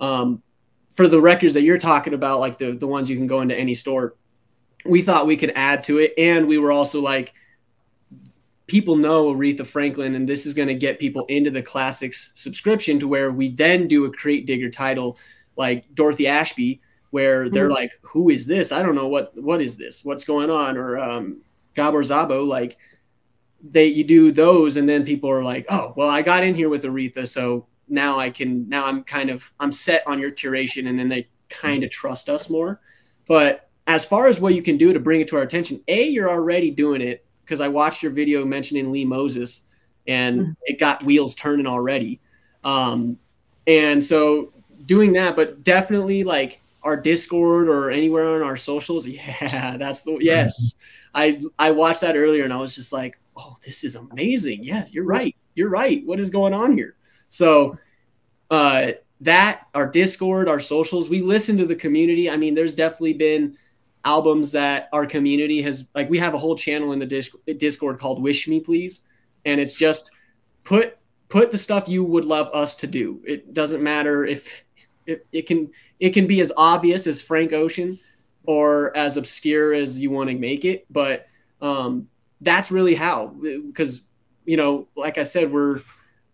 Um, for the records that you're talking about, like the the ones you can go into any store, we thought we could add to it, and we were also like, people know Aretha Franklin, and this is going to get people into the classics subscription to where we then do a crate digger title like Dorothy Ashby, where they're mm-hmm. like, "Who is this? I don't know what what is this? What's going on?" Or um, Gabor Szabo, like they you do those, and then people are like, "Oh, well, I got in here with Aretha, so now I can now I'm kind of I'm set on your curation and then they kind of trust us more. But as far as what you can do to bring it to our attention, A, you're already doing it because I watched your video mentioning Lee Moses and mm-hmm. it got wheels turning already. Um, and so doing that, but definitely like our Discord or anywhere on our socials, yeah, that's the yes. I I watched that earlier and I was just like, oh, this is amazing. Yeah, you're right. You're right. What is going on here? So uh, that, our Discord, our socials, we listen to the community. I mean, there's definitely been albums that our community has like we have a whole channel in the discord called wish me please and it's just put put the stuff you would love us to do. It doesn't matter if it, it can it can be as obvious as frank ocean or as obscure as you want to make it but um that's really how because you know like i said we're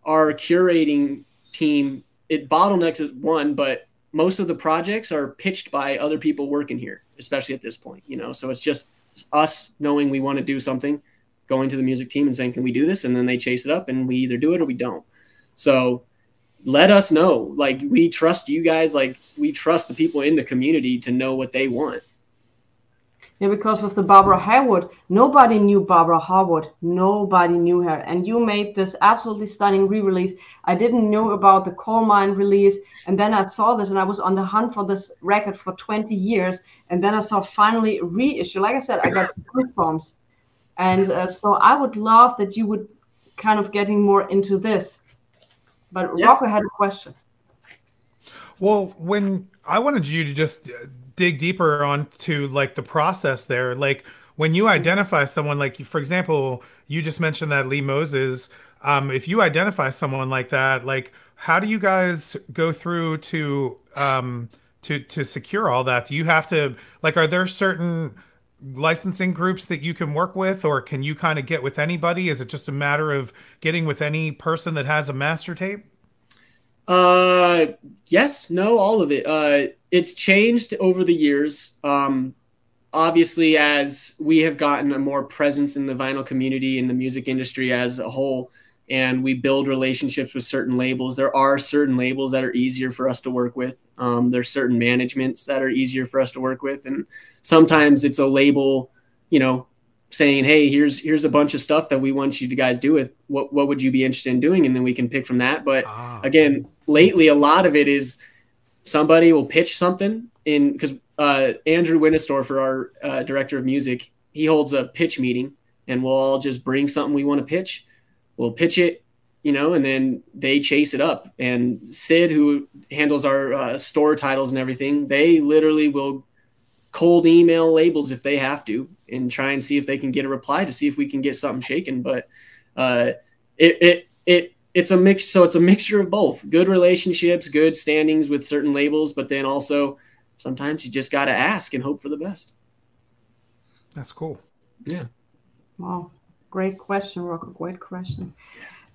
our curating team it bottlenecks at one, but most of the projects are pitched by other people working here, especially at this point. You know, so it's just us knowing we want to do something, going to the music team and saying, "Can we do this?" And then they chase it up, and we either do it or we don't. So let us know. Like we trust you guys. Like we trust the people in the community to know what they want. Yeah, because with the Barbara Haywood, nobody knew Barbara Haywood. Nobody knew her. And you made this absolutely stunning re-release. I didn't know about the coal mine release. And then I saw this and I was on the hunt for this record for 20 years. And then I saw finally a reissue. Like I said, I got goosebumps. And uh, so I would love that you would kind of getting more into this. But yeah. Rocco had a question. Well, when I wanted you to just dig deeper onto like the process there, like when you identify someone like, for example, you just mentioned that Lee Moses. Um, if you identify someone like that, like how do you guys go through to um, to to secure all that? Do you have to like? Are there certain licensing groups that you can work with, or can you kind of get with anybody? Is it just a matter of getting with any person that has a master tape? Uh, yes, no, all of it. Uh, it's changed over the years. Um, obviously, as we have gotten a more presence in the vinyl community and the music industry as a whole, and we build relationships with certain labels, there are certain labels that are easier for us to work with. Um, there's certain managements that are easier for us to work with, and sometimes it's a label, you know, saying, "Hey, here's here's a bunch of stuff that we want you to guys do with. What what would you be interested in doing?" And then we can pick from that. But ah. again, lately, a lot of it is somebody will pitch something in because uh, Andrew Winistorfer, our uh, director of music, he holds a pitch meeting, and we'll all just bring something we want to pitch. We'll pitch it, you know, and then they chase it up. And Sid, who handles our uh, store titles and everything, they literally will cold email labels if they have to and try and see if they can get a reply to see if we can get something shaken. But uh, it, it, it, it's a mix. So it's a mixture of both good relationships, good standings with certain labels, but then also sometimes you just got to ask and hope for the best. That's cool. Yeah. Wow. Great question, Rocco. Great question.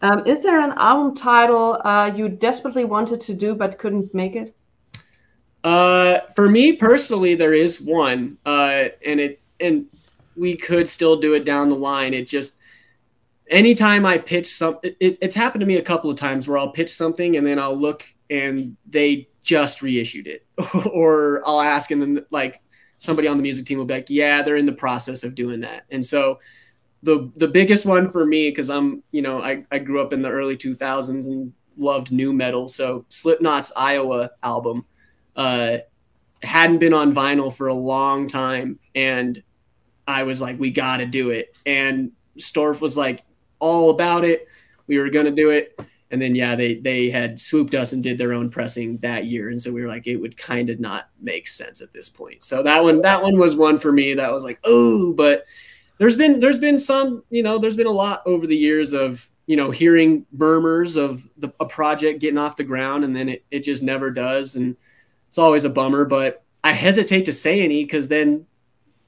Um, is there an album title uh, you desperately wanted to do but couldn't make it? Uh, for me personally, there is one, uh, and it and we could still do it down the line. It just anytime I pitch some, it, it's happened to me a couple of times where I'll pitch something and then I'll look and they just reissued it, or I'll ask and then like somebody on the music team will be like, "Yeah, they're in the process of doing that," and so. The, the biggest one for me because I'm you know I, I grew up in the early 2000s and loved new metal so Slipknot's Iowa album uh, hadn't been on vinyl for a long time, and I was like, we got to do it. And Storff was like, all about it. We were gonna do it, and then yeah, they they had swooped us and did their own pressing that year, and so we were like, it would kind of not make sense at this point. So that one that one was one for me that was like, oh, but there's been there's been some you know there's been a lot over the years of you know hearing murmurs of the, a project getting off the ground and then it, it just never does and it's always a bummer, but I hesitate to say any because then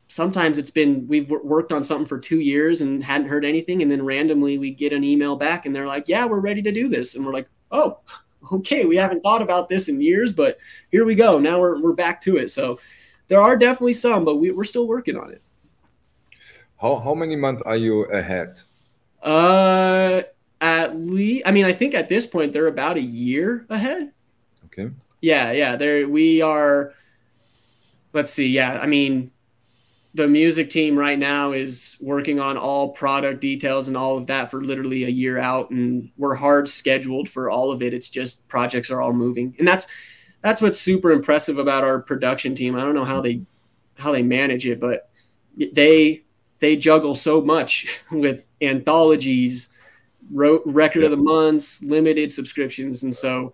sometimes it's been we've worked on something for two years and hadn't heard anything, and then randomly we get an email back and they're like, "Yeah, we're ready to do this," and we're like, "Oh, okay, we haven't thought about this in years, but here we go. Now we're we're back to it." So there are definitely some, but we, we're still working on it. How how many months are you ahead? Uh, at least I mean I think at this point they're about a year ahead. Okay. Yeah, yeah. There we are. Let's see. Yeah, I mean, the music team right now is working on all product details and all of that for literally a year out, and we're hard scheduled for all of it. It's just projects are all moving, and that's that's what's super impressive about our production team. I don't know how they how they manage it, but they they juggle so much with anthologies, record of the months, limited subscriptions, and so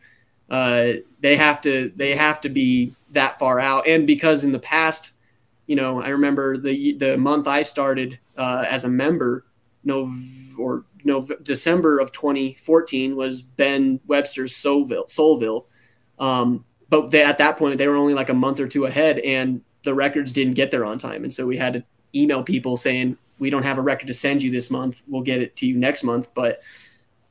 uh, they have to they have to be that far out. And because in the past, you know, I remember the the month I started uh, as a member, no or no December of 2014 was Ben Webster's Soulville. Soulville. Um, but they, at that point, they were only like a month or two ahead, and the records didn't get there on time, and so we had to email people saying we don't have a record to send you this month. We'll get it to you next month. But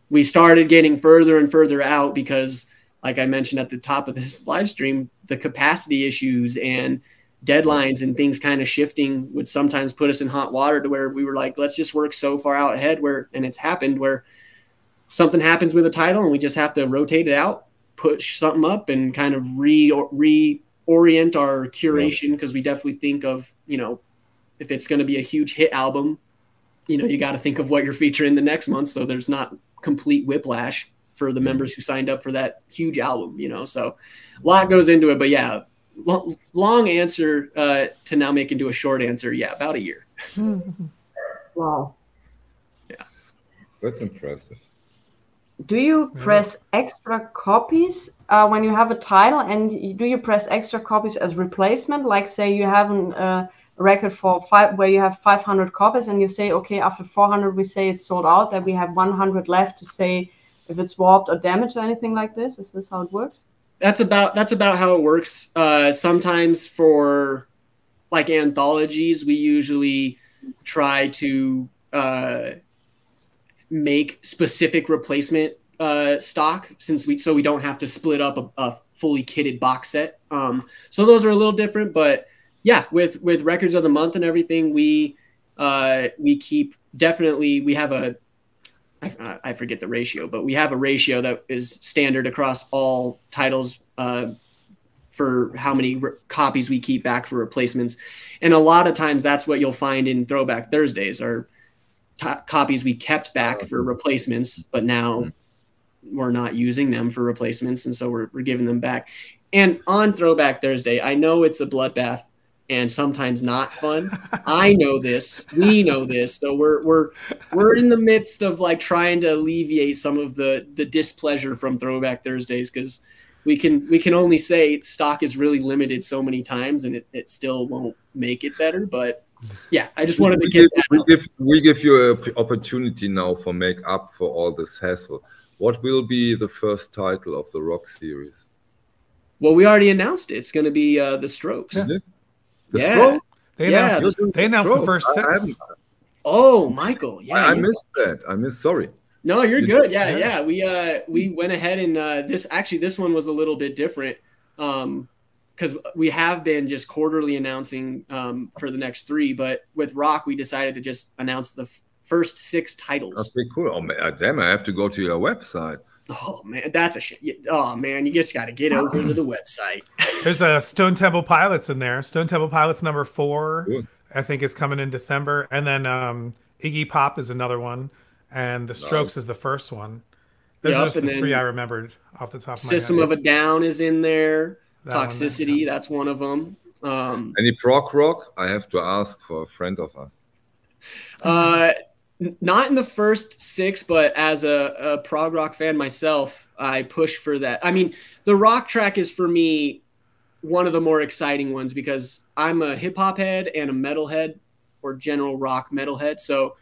we started getting further and further out because like I mentioned at the top of this live stream, the capacity issues and deadlines and things kind of shifting would sometimes put us in hot water to where we were like, let's just work so far out ahead where, and it's happened where something happens with a title and we just have to rotate it out, push something up and kind of re, reorient our curation. Cause we definitely think of, you know, if it's going to be a huge hit album, you know, you got to think of what you're featuring the next month. So there's not complete whiplash for the members who signed up for that huge album, you know. So a lot goes into it, but yeah, lo- long answer uh, to now make into a short answer. Yeah, about a year. wow. Yeah. That's impressive. Do you press extra copies uh, when you have a title, and do you press extra copies as replacement? Like, say you have a uh, record for five where you have 500 copies and you say okay after 400 we say it's sold out that we have 100 left to say if it's warped or damaged or anything like this is this how it works that's about that's about how it works. Uh, sometimes for like anthologies we usually try to uh, make specific replacement uh, stock since we so we don't have to split up a, a fully kitted box set. Um, so those are a little different but yeah, with with records of the month and everything, we uh, we keep definitely we have a I, I forget the ratio, but we have a ratio that is standard across all titles uh, for how many re- copies we keep back for replacements, and a lot of times that's what you'll find in Throwback Thursdays are t- copies we kept back for replacements, but now we're not using them for replacements, and so we're, we're giving them back. And on Throwback Thursday, I know it's a bloodbath and sometimes not fun. I know this. We know this. So we're we're we're in the midst of like trying to alleviate some of the the displeasure from Throwback Thursdays because we can we can only say stock is really limited so many times and it, it still won't make it better. But yeah, I just wanted to we get give, that. we give we give you an opportunity now for make up for all this hassle. What will be the first title of the Rock series? Well, we already announced it. It's going to be uh, the Strokes. Is it? The Yeah. Stroke? They Yeah, announced, those- they announced the Stroke. first I- I six. Oh, Michael. Yeah, I, I missed that. I missed. Sorry. No, you're You good. did? Yeah, Yeah. yeah. We uh we went ahead and uh this actually this one was a little bit different. Um because we have been just quarterly announcing um for the next three, but with Rock we decided to just announce the f- first six titles. That's pretty cool. Oh man, damn! I have to go to your website. Oh man, that's a shit. Oh man, you just got to get over to the website. There's a Stone Temple Pilots in there. Stone Temple Pilots number four, Good. I think, is coming in December, and then um, Iggy Pop is another one, and the Strokes is the first one. Those Yup, are just the three I remembered off the top of System my of a Down is in there. That Toxicity, yeah. that's one of them. Um, Any prog rock? I have to ask for a friend of us. Uh, n- not in the first six, but as a, a prog rock fan myself, I push for that. I mean, the rock track is for me one of the more exciting ones because I'm a hip hop head and a metal head or general rock metal head. So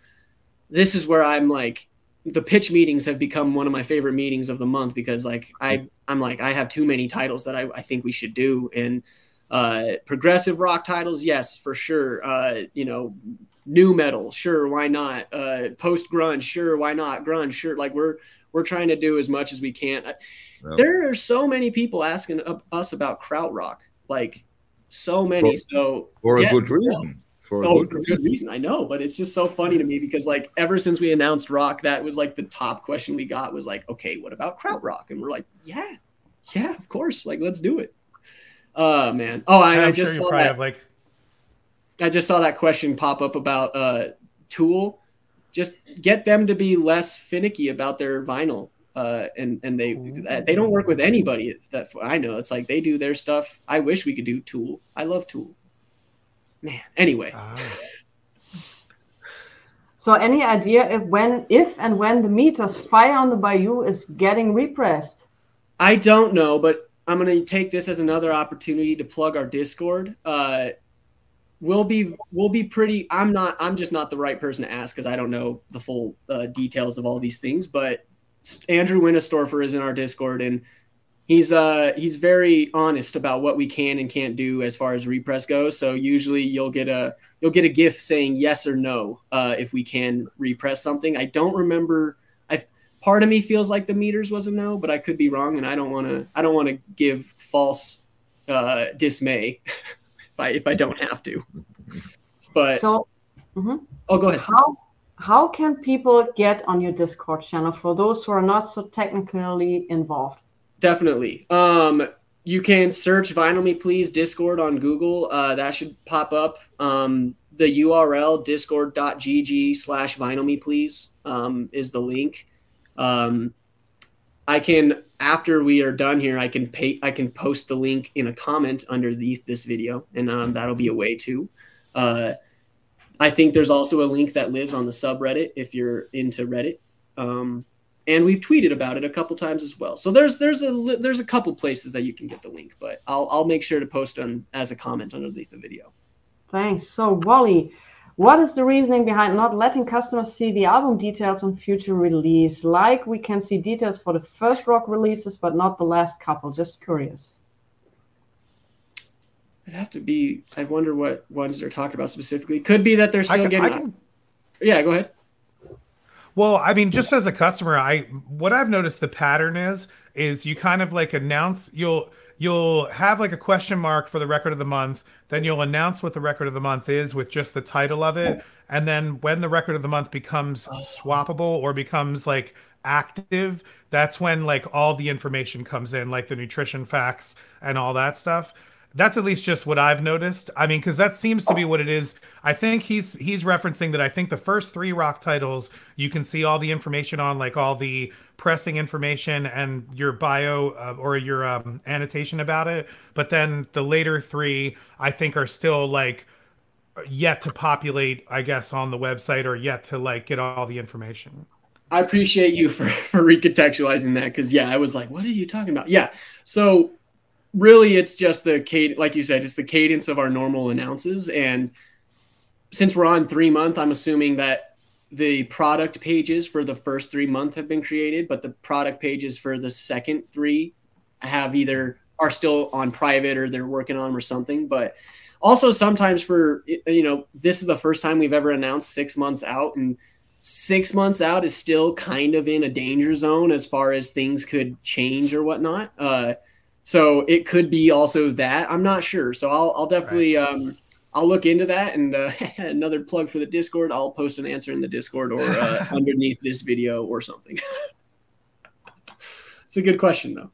this is where I'm like, the pitch meetings have become one of my favorite meetings of the month because like I I'm like I have too many titles that I, I think we should do and uh progressive rock titles yes for sure uh you know new metal sure why not uh post grunge sure why not grunge sure like we're we're trying to do as much as we can I- there are so many people asking us about krautrock like so many so For a good reason. For a Oh, good for good reason. I know, but it's just so funny to me because like ever since we announced rock, that was like the top question we got was like, okay, what about krautrock? And we're like, yeah, yeah, of course, like let's do it. Oh man. Oh, I, And I I'm just sure you saw probably that. have like I just saw that question pop up about uh Tool. Just get them to be less finicky about their vinyl. Uh, and and they they don't work with anybody that I know. It's like they do their stuff. I wish we could do Tool. I love Tool. Man. Anyway, ah, So any idea if when if and when the meters Fire on the Bayou is getting repressed? I don't know, but I'm gonna take this as another opportunity to plug our Discord. Uh, we'll be we'll be pretty. I'm not. I'm just not the right person to ask because I don't know the full uh, details of all these things. But Andrew Winistorfer is in our Discord, and he's uh he's very honest about what we can and can't do as far as repress goes. So usually you'll get a you'll get a GIF saying yes or no uh, if we can repress something. I don't remember. I part of me feels like the meters was a no, but I could be wrong, and I don't want to. I don't want to give false uh, dismay if I if I don't have to. But So mhm. oh, go ahead. how how can people get on your Discord channel for those who are not so technically involved? Definitely. Um, you can search Vinyl Me Please Discord on Google. Uh, that should pop up. Um, the URL discord.gg slash vinyl me please um, is the link. Um, I can after we are done here, I can pay I can post the link in a comment underneath this video, and um, that'll be a way to. Uh, I think there's also a link that lives on the subreddit if you're into Reddit. Um, and we've tweeted about it a couple times as well. So there's there's a there's a couple places that you can get the link, but I'll I'll make sure to post on as a comment underneath the video. Thanks. So, Wally, what is the reasoning behind not letting customers see the album details on future release? Like we can see details for the first rock releases, but not the last couple. Just curious. It'd have to be. I wonder what ones they're talking about specifically. Could be that they're still can, getting. can, yeah, go ahead. Well, I mean, just as a customer, I what I've noticed the pattern is is you kind of like announce you'll you'll have like a question mark for the record of the month, then you'll announce what the record of the month is with just the title of it, and then when the record of the month becomes swappable or becomes like active, that's when like all the information comes in, like the nutrition facts and all that stuff that's at least just what I've noticed. I mean, because that seems to be what it is. I think he's he's referencing that. I think the first three rock titles you can see all the information on, like all the pressing information and your bio uh, or your um, annotation about it. But then the later three, I think, are still like yet to populate, I guess, on the website or yet to like get all the information. I appreciate you for for recontextualizing that because yeah, I was like, what are you talking about? Yeah, so really it's just the cadence like you said it's the cadence of our normal announces. And since we're on three month i'm assuming that the product pages for the first three month have been created but the product pages for the second three have either are still on private or they're working on them or something. But also sometimes for you know this is the first time we've ever announced six months out and six months out is still kind of in a danger zone as far as things could change or whatnot. Uh, so it could be also that. I'm not sure. So I'll I'll definitely right. um I'll look into that and uh, another plug for the Discord. I'll post an answer in the Discord or uh, underneath this video or something. it's a good question though.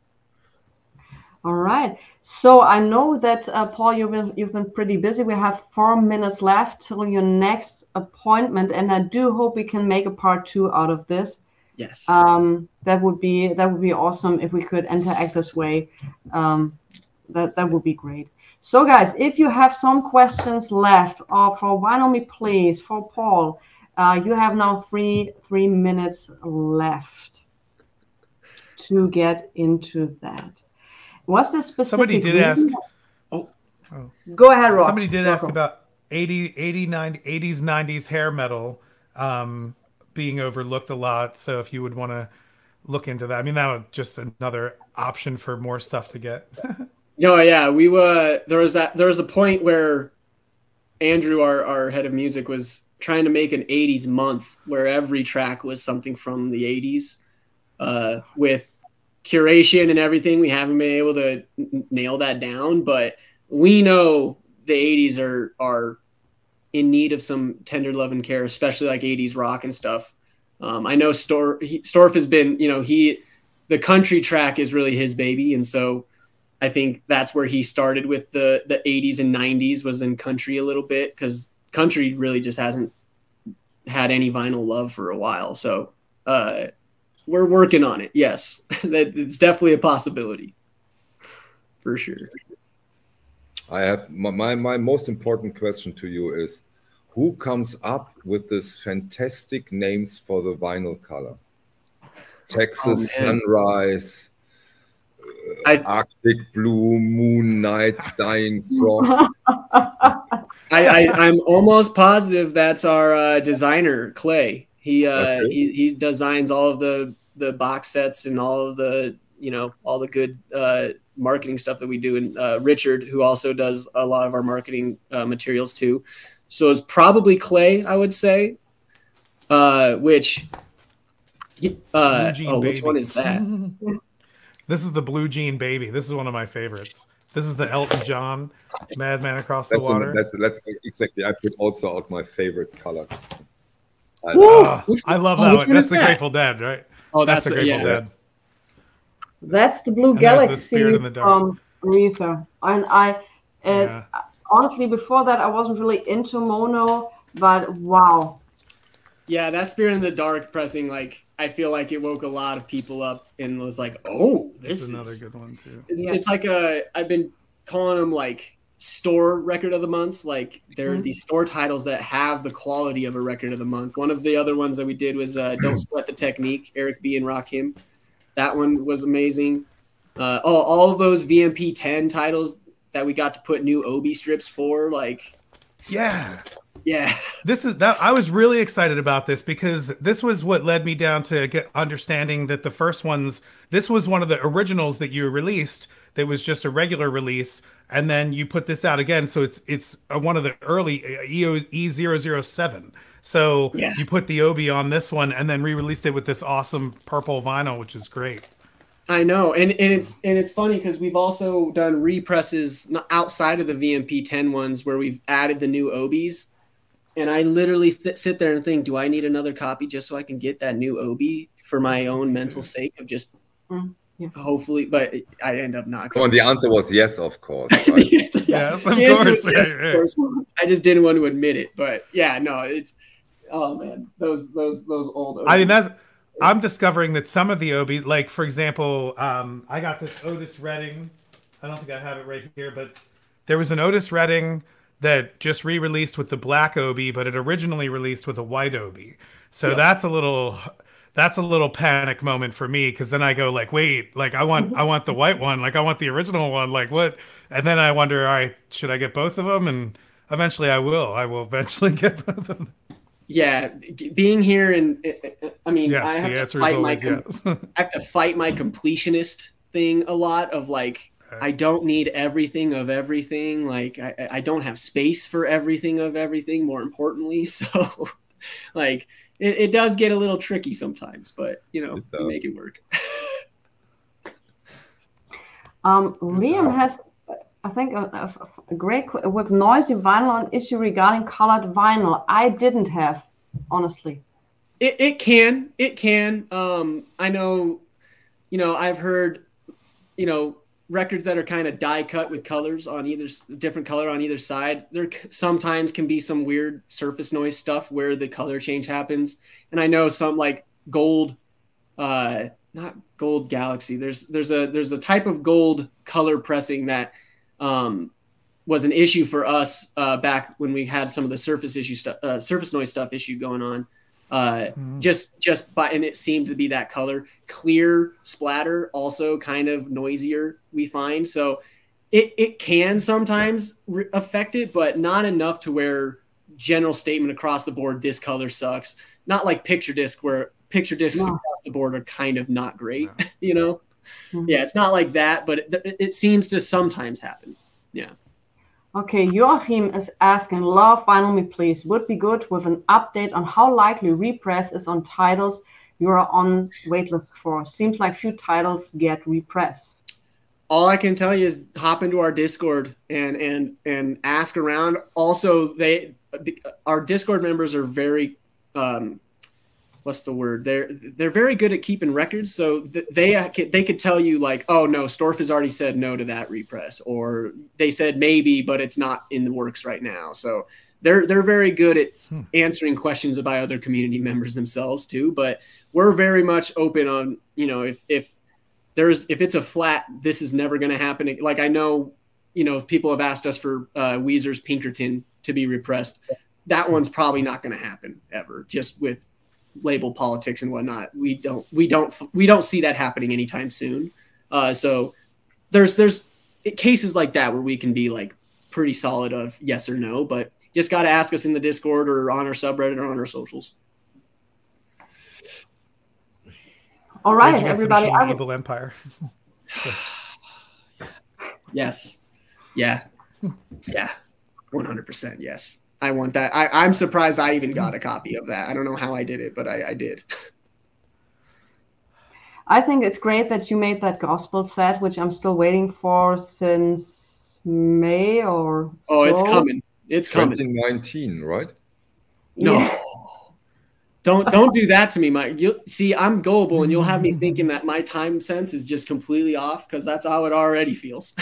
All right. So I know that uh, Paul, you've been you've been pretty busy. We have four minutes left till your next appointment, and I do hope we can make a part two out of this. Yes. Um, that would be that would be awesome if we could interact this way. Um, that that would be great. So guys, if you have some questions left, or for Vinyl Me Please, for Paul, uh, you have now three three minutes left to get into that. What's the specific? Somebody did reason? ask. Oh. oh. Go ahead, Rob. Somebody did ask about 80, 80, 90, 80s, 90s hair metal. Um, being overlooked a lot. So if you would want to look into that, I mean, that would just another option for more stuff to get. oh yeah, we were there was that there was a point where Andrew, our our head of music, was trying to make an '80s month where every track was something from the '80s, uh, with curation and everything. We haven't been able to n- nail that down, but we know the '80s are are in need of some tender love and care, especially like 80s rock and stuff. Um, I know Stor- he, Storf has been, you know, he, the country track is really his baby. And so I think that's where he started with the, the 80s and 90s was in country a little bit because country really just hasn't had any vinyl love for a while. So uh, we're working on it. Yes, that it's definitely a possibility for sure. I have my, my most important question to you is who comes up with these fantastic names for the vinyl color? Texas oh, Sunrise, uh, Arctic Blue, Moon Night, Dying Frog. I, I am almost positive that's our uh, designer Clay. He uh okay. he, he designs all of the the box sets and all of the you know all the good uh, marketing stuff that we do. And uh, Richard, who also does a lot of our marketing uh, materials too. So it's probably Clay, I would say. Uh, which, uh, oh, which one is that? this is the Blue Jean Baby. This is one of my favorites. This is the Elton John Madman Across the that's Water. A, that's that's exactly. I put also out my favorite color. I, uh, I love oh, that one. That's the that? Grateful Dead, right? Oh, that's, that's the Grateful yeah. Dead. That's the Blue and Galaxy the from Aretha. And I, uh, yeah. honestly, before that, I wasn't really into mono, but wow. Yeah, that Spirit in the Dark pressing, like, I feel like it woke a lot of people up and was like, oh, this is another good one, too. It's, yeah. it's like a, I've been calling them like store record of the months. Like, there mm-hmm. are these store titles that have the quality of a record of the month. One of the other ones that we did was uh, Don't Sweat the Technique, Eric B. and Rakim. That one was amazing. Uh, all, all of those VMP 10 titles that we got to put new Obi strips for, like Yeah. Yeah. This is that I was really excited about this because this was what led me down to get understanding that the first ones this was one of the originals that you released that was just a regular release and then you put this out again so it's it's a, one of the early E007. So Yeah. you put the Obi on this one and then re-released it with this awesome purple vinyl which is great. I know, and, and it's and it's funny because we've also done represses not outside of the VMP 10 ones where we've added the new Obies, and I literally th- sit there and think, do I need another copy just so I can get that new Obi for my own mental sake of just Mm, yeah. hopefully, but I end up not. Come on, the answer was yes, of course. right? Yes, of course, yes, right, of right. course. I just didn't want to admit it, but yeah, no, it's oh man, those those those old. I mean, that's I'm discovering that some of the Obi, like for example, um, I got this Otis Redding. I don't think I have it right here, but there was an Otis Redding that just re-released with the black Obi, but it originally released with a white Obi. So Yeah. that's a little that's a little panic moment for me because then I go like, wait, like I want I want the white one, like I want the original one, like what? And then I wonder, all right, should I get both of them? And eventually I will. I will eventually get both of them. yeah, being here and uh, uh, I mean, Yes, I have to fight my yes. I have to fight my completionist thing a lot of like I don't need everything of everything. Like I, I- I don't have space for everything of everything. More importantly, so like it, it does get a little tricky sometimes, but you know we make it work. Um, Liam has, I think, a, a- a great with noisy vinyl an issue regarding colored vinyl. I didn't have, honestly. It, it can it can um i know you know i've heard you know records that are kind of die cut with colors on either different color on either side there sometimes can be some weird surface noise stuff where the color change happens. And i know some like gold uh not gold galaxy there's there's a there's a type of gold color pressing that um was an issue for us uh back when we had some of the surface issue stuff uh, surface noise stuff issue going on uh Mm. just just by and it seemed to be that color clear splatter also kind of noisier we find so it it can sometimes re- affect it but not enough to where general statement across the board this color sucks not like picture disc where picture discs No. across the board are kind of not great No. you know Mhm. yeah it's not like that but it, it seems to sometimes happen Okay, Joachim is asking, Love Vinyl Me Please. Would be good with an update on how likely repress is on titles you are on waitlist for. Seems like few titles get repress. all I can tell you is hop into our Discord and and and ask around. Also, they our Discord members are very um, what's the word? They're they're very good at keeping records. So th- they they could tell you like, oh no, Storf has already said no to that repress, or they said maybe, but it's not in the works right now. So they're they're very good at Hmm. answering questions by other community members themselves too. But we're very much open on you know if if there's if it's a flat, this is never going to happen. Like I know, you know, people have asked us for uh, Weezer's Pinkerton to be repressed. That one's probably not going to happen ever, just with label politics and whatnot. We don't we don't we don't see that happening anytime soon. Uh, so there's there's cases like that where we can be like pretty solid of yes or no, but just got to ask us in the Discord or on our subreddit or on our socials. All Where'd right, you get everybody. I will, Evil Empire. Yes. Yeah. Yeah. 100% yes. I want that. I, I'm surprised I even got a copy of that. I don't know how I did it, but I, I did. I think it's great that you made that gospel set, which I'm still waiting for since May or Oh, it's coming. It's coming. 2019, right? No. Yeah. Don't don't do that to me, Mike. You see, I'm gullible, and you'll have me thinking that my time sense is just completely off because that's how it already feels.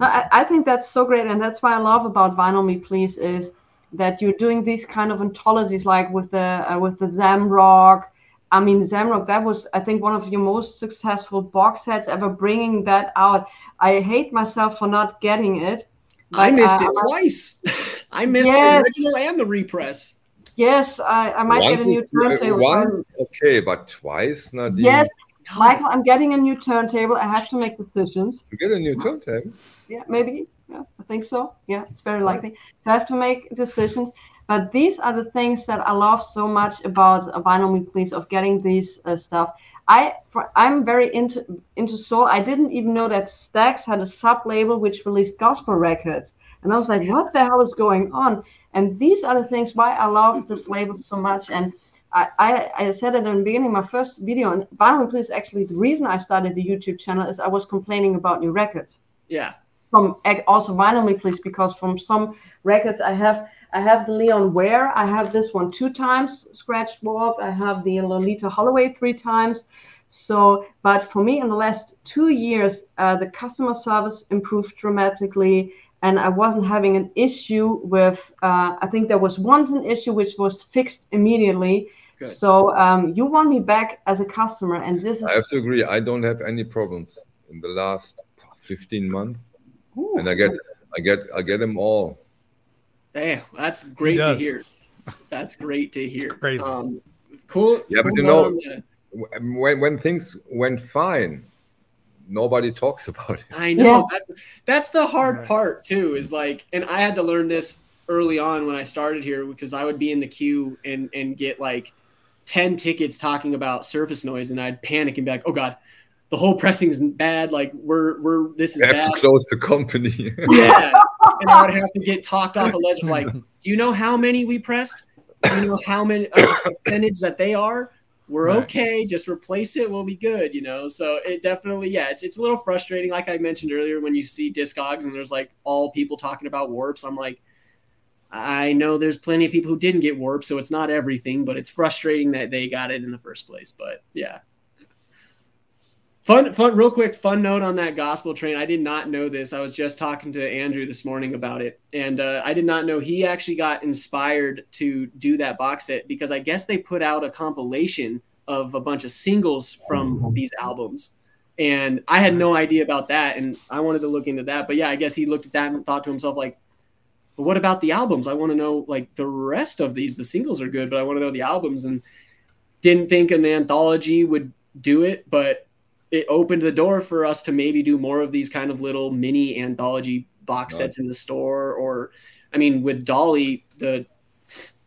I, I think that's so great, and that's why I love about Vinyl Me Please is that you're doing these kind of anthologies, like with the uh, with the Zamrock. I mean, Zamrock that was I think one of your most successful box sets ever. Bringing that out, I hate myself for not getting it. I missed uh, it twice. I missed Yes. the original and the repress. Yes, I, I might get a new is- uh, turntable. once, okay, but twice, Nadine. Yes, Michael, I'm getting a new turntable. I have to make decisions. You get a new turntable. Yeah, maybe. Yeah, I think so. Yeah, it's very likely. So I have to make decisions. But these are the things that I love so much about Vinyl Me Please of getting these uh, stuff. I for, I'm very into into soul. I didn't even know that Stax had a sub label which released gospel records, and I was like, what the hell is going on? And these are the things why I love this label so much. And I, I, I said it in the beginning, my first video, and Vinyl Me Please actually the reason I started the YouTube channel is I was complaining about new records. Yeah. From also Vinyl Me Please because from some records I have I have the Leon Ware. I have this one two times scratched warp. I have the Loleatta Holloway three times. So, but for me, in the last two years, uh, the customer service improved dramatically, and I wasn't having an issue with. Uh, I think there was once an issue which was fixed immediately. Good. So um, you want me back as a customer, and this is. I have to agree. I don't have any problems in the last 15 months, Ooh. and I get, I get, I get them all. Damn, that's great to hear. That's great to hear. Crazy. Um, cool. Yeah, cool but you know, the... when when things went fine, nobody talks about it. I know. Yeah. That's, that's the hard part too. Is like, and I had to learn this early on when I started here because I would be in the queue and and get like ten tickets talking about surface noise, and I'd panic and be like, "Oh God." The whole pressing is bad. Like we're we're this is bad. close the company. yeah, and I would have to get talked off a ledge of like, do you know how many we pressed? Do you know how many uh, percentage that they are? We're right. okay. Just replace it. We'll be good. You know. So it definitely, yeah, it's it's a little frustrating. Like I mentioned earlier, when you see Discogs and there's like all people talking about warps, I'm like, I know there's plenty of people who didn't get warp, so it's not everything, but it's frustrating that they got it in the first place. But yeah, Fun, fun, real quick, fun note on that gospel train. I did not know this. I was just talking to Andrew this morning about it, and uh, I did not know he actually got inspired to do that box set because I guess they put out a compilation of a bunch of singles from these albums, and I had no idea about that, and I wanted to look into that. But yeah, I guess he looked at that and thought to himself like, "But what about the albums? I want to know like the rest of these. The singles are good, but I want to know the albums." And didn't think an anthology would do it, but it opened the door for us to maybe do more of these kind of little mini anthology box sets in the store or i mean with dolly the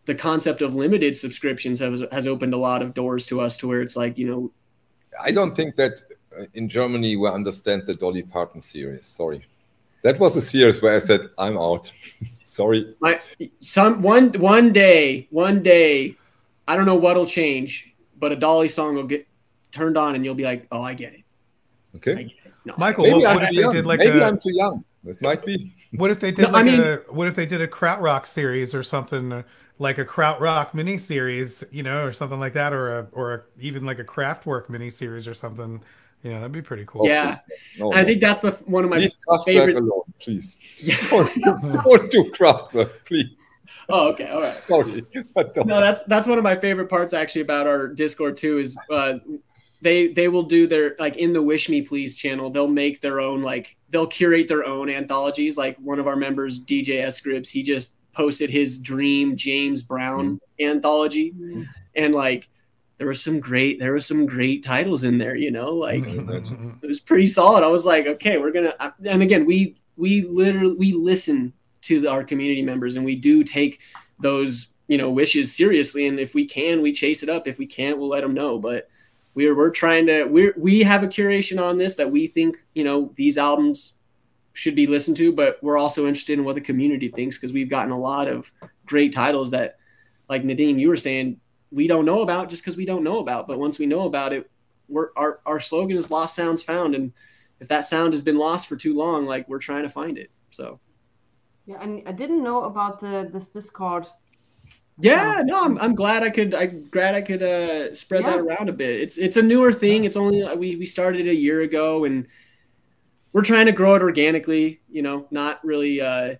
the concept of limited subscriptions has has opened a lot of doors to us to where it's like you know i don't think that uh, in germany we understand the dolly parton series. Sorry. That was a series where i said i'm out. Sorry. My, some one one day one day i don't know what'll change but a dolly song will get turned on and you'll be like, oh, I get it. Okay. Get it. No, Michael, what, what if they young. did like maybe a, I'm too young. It might be. What if they did no, like I mean, a what if they did a krautrock series or something uh, like a krautrock mini series, you know, or something like that, or a or a, even like a Kraftwerk mini series or something. You know, that'd be pretty cool. Yeah, no, I think that's the one of my Leave favorite. Alone, please. Yeah. don't, don't do Kraftwerk, please. Oh, okay, all right. Sorry, no, that's that's one of my favorite parts actually about our Discord too. Is uh, they they will do their like in the Wish Me Please channel. They'll make their own like they'll curate their own anthologies. Like one of our members, DJ S Scribs, he just posted his Dream James Brown mm-hmm. anthology, mm-hmm. and like there was some great there were some great titles in there. You know, like it was pretty solid. I was like, okay, we're gonna. And again, we we literally we listen to the, our community members, and we do take those you know wishes seriously. And if we can, we chase it up. If we can't, we'll let them know. But we're we're trying to we we have a curation on this that we think you know these albums should be listened to, but we're also interested in what the community thinks because we've gotten a lot of great titles that, like Nadine, you were saying, we don't know about just because we don't know about. But once we know about it, we're our our slogan is "Lost Sounds Found," and if that sound has been lost for too long, like we're trying to find it. So. Yeah, and I didn't know about the this Discord yeah, no, I'm, I'm glad I could I glad I could uh, spread yeah. that around a bit. It's it's a newer thing. It's only we we started a year ago and we're trying to grow it organically. You know, not really uh,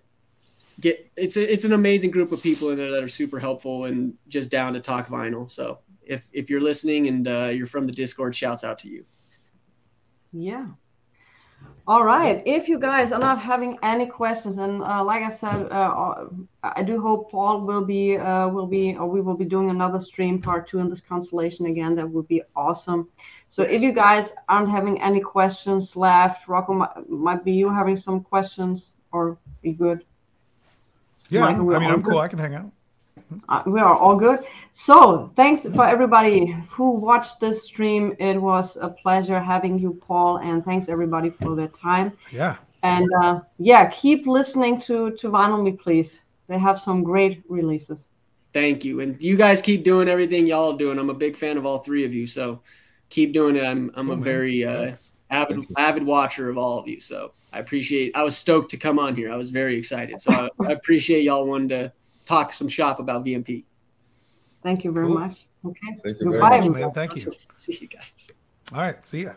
get. It's a, it's an amazing group of people in there that are super helpful and just down to talk vinyl. So if if you're listening and uh, you're from the Discord, shouts out to you. Yeah, all right. If you guys are not having any questions, and uh, like I said, uh, I do hope Paul will be uh, will be or we will be doing another stream part two in this constellation again. That would be awesome. So yes. if you guys aren't having any questions left, Rocco might, might be you having some questions or be good? Yeah, Michael, I mean, I'm cool. I can hang out. Uh, we are all good. So thanks for everybody who watched this stream. It was a pleasure having you, Paul, and thanks everybody for their time. Yeah. And uh, yeah, keep listening to to Vinyl Me, please. They have some great releases. Thank you, and you guys keep doing everything y'all are doing. I'm a big fan of all three of you, so keep doing it. I'm I'm Cool, a man. very uh, avid avid watcher of all of you. So I appreciate. I was stoked to come on here. I was very excited. So I, I appreciate y'all wanting to talk some shop about VMP. Thanvery very Cool. much. Okay. Thank you very much. everybody. Man, thank you. See you guys. All right. See ya.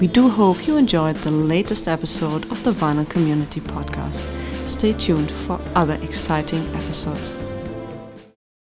We do hope you enjoyed the latest episode of the Vinyl Community Podcast. Stay tuned for other exciting episodes.